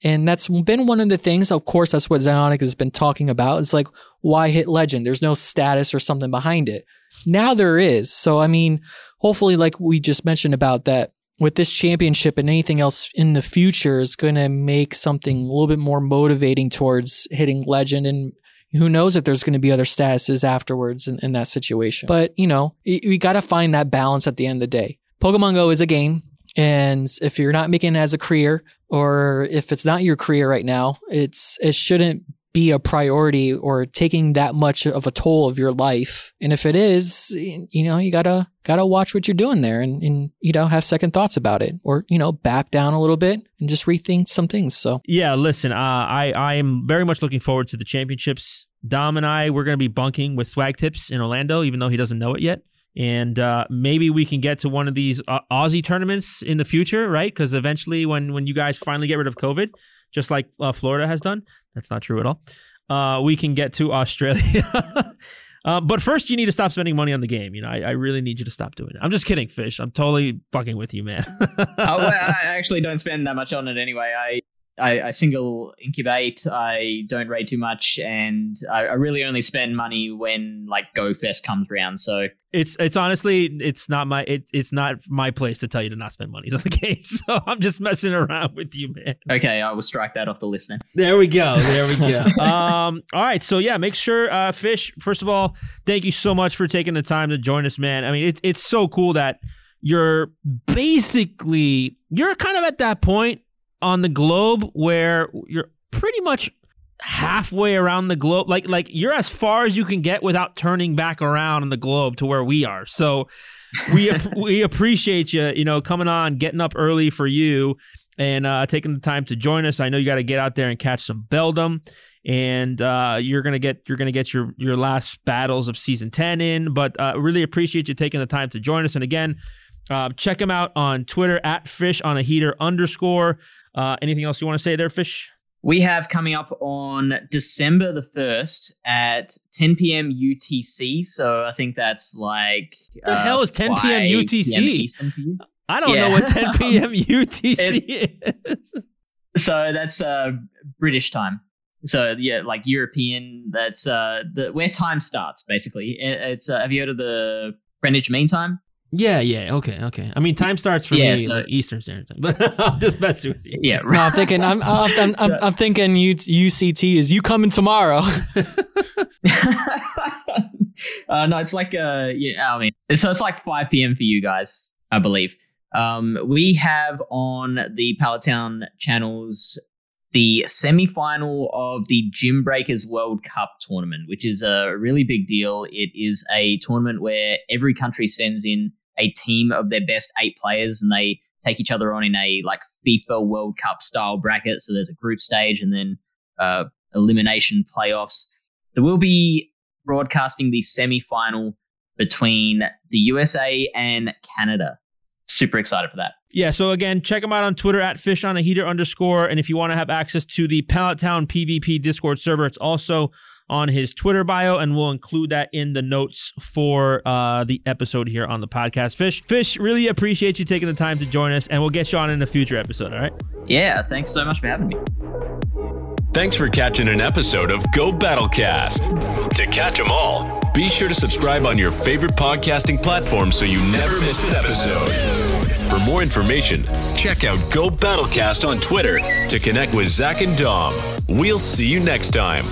And that's been one of the things. Of course, that's what ZyoniK has been talking about. It's like, why hit legend? There's no status or something behind it. Now there is. So, I mean, hopefully, like we just mentioned about that, with this championship and anything else in the future is going to make something a little bit more motivating towards hitting legend. And who knows if there's going to be other statuses afterwards in, in that situation. But, you know, we got to find that balance at the end of the day. Pokemon Go is a game. And if you're not making it as a career, or if it's not your career right now, it's it shouldn't be a priority or taking that much of a toll of your life. And if it is, you know, you gotta gotta watch what you're doing there and, and you know have second thoughts about it, or you know back down a little bit and just rethink some things. So Yeah, listen, uh, I I am very much looking forward to the championships. Dom and I we're to be bunking with Swag Tips in Orlando, even though he doesn't know it yet. And uh, maybe we can get to one of these uh, Aussie tournaments in the future, right? Because eventually, when when you guys finally get rid of COVID, just like uh, Florida has done, that's not true at all. Uh, we can get to Australia. Uh, but first, you need to stop spending money on the game. You know, I, I really need you to stop doing it. I'm just kidding, Fish. I'm totally fucking with you, man. oh, well, I actually don't spend that much on it anyway. I, I, I single incubate. I don't raid too much, and I, I really only spend money when like Go Fest comes around. So it's it's honestly it's not my it, it's not my place to tell you to not spend money on the game. So I'm just messing around with you, man. okay, I will strike that off the list then. There we go. There we go. um, all right. So yeah, make sure, uh, Fish. First of all, thank you so much for taking the time to join us, man. I mean, it's it's so cool that you're basically you're kind of at that point on the globe where you're pretty much halfway around the globe. Like like you're as far as you can get without turning back around on the globe to where we are. So we we appreciate you, you know, coming on, getting up early for you, and uh, taking the time to join us. I know you got to get out there and catch some Beldum, and uh, you're gonna get you're gonna get your your last battles of season ten in. But uh, really appreciate you taking the time to join us. And again, uh, check him out on Twitter at fish on a heater underscore. Uh, anything else you want to say there, fish? We have coming up on December the 1st at 10 p.m. UTC. So I think that's like. What the uh, hell is 10 p.m. UTC? I don't yeah. know what 10 p.m. UTC is. So that's uh, British time. So yeah, like European. That's uh, the where time starts basically. It's uh, have you heard of the Greenwich Mean Time? Yeah, yeah, okay, okay. I mean, time starts for yeah, me so, like Eastern Standard Time, but I'm just messing with you. Yeah, right. no, I'm thinking, I'm, I'm, I'm, I'm thinking UCT is you coming tomorrow. uh, no, it's like uh, yeah, I mean, so it's like 5 p.m. for you guys, I believe. Um, we have on the Pallet Town channels the semi-final of the Gym Breakers World Cup tournament, which is a really big deal. It is a tournament where every country sends in a team of their best eight players and they take each other on in a like FIFA World Cup style bracket. So there's a group stage and then uh, elimination playoffs. There will be broadcasting the semi final between the USA and Canada. Super excited for that. Yeah, so again, check them out on Twitter at fish on a heater underscore. And if you want to have access to the Pallet Town PvP Discord server, it's also on his Twitter bio, and we'll include that in the notes for uh, the episode here on the podcast. Fish, Fish, really appreciate you taking the time to join us, and we'll get you on in a future episode. All right? Yeah, thanks so much for having me. Thanks for catching an episode of Go Battlecast. To catch them all, be sure to subscribe on your favorite podcasting platform so you never miss an episode. For more information, check out Go Battlecast on Twitter to connect with Zach and Dom. We'll see you next time.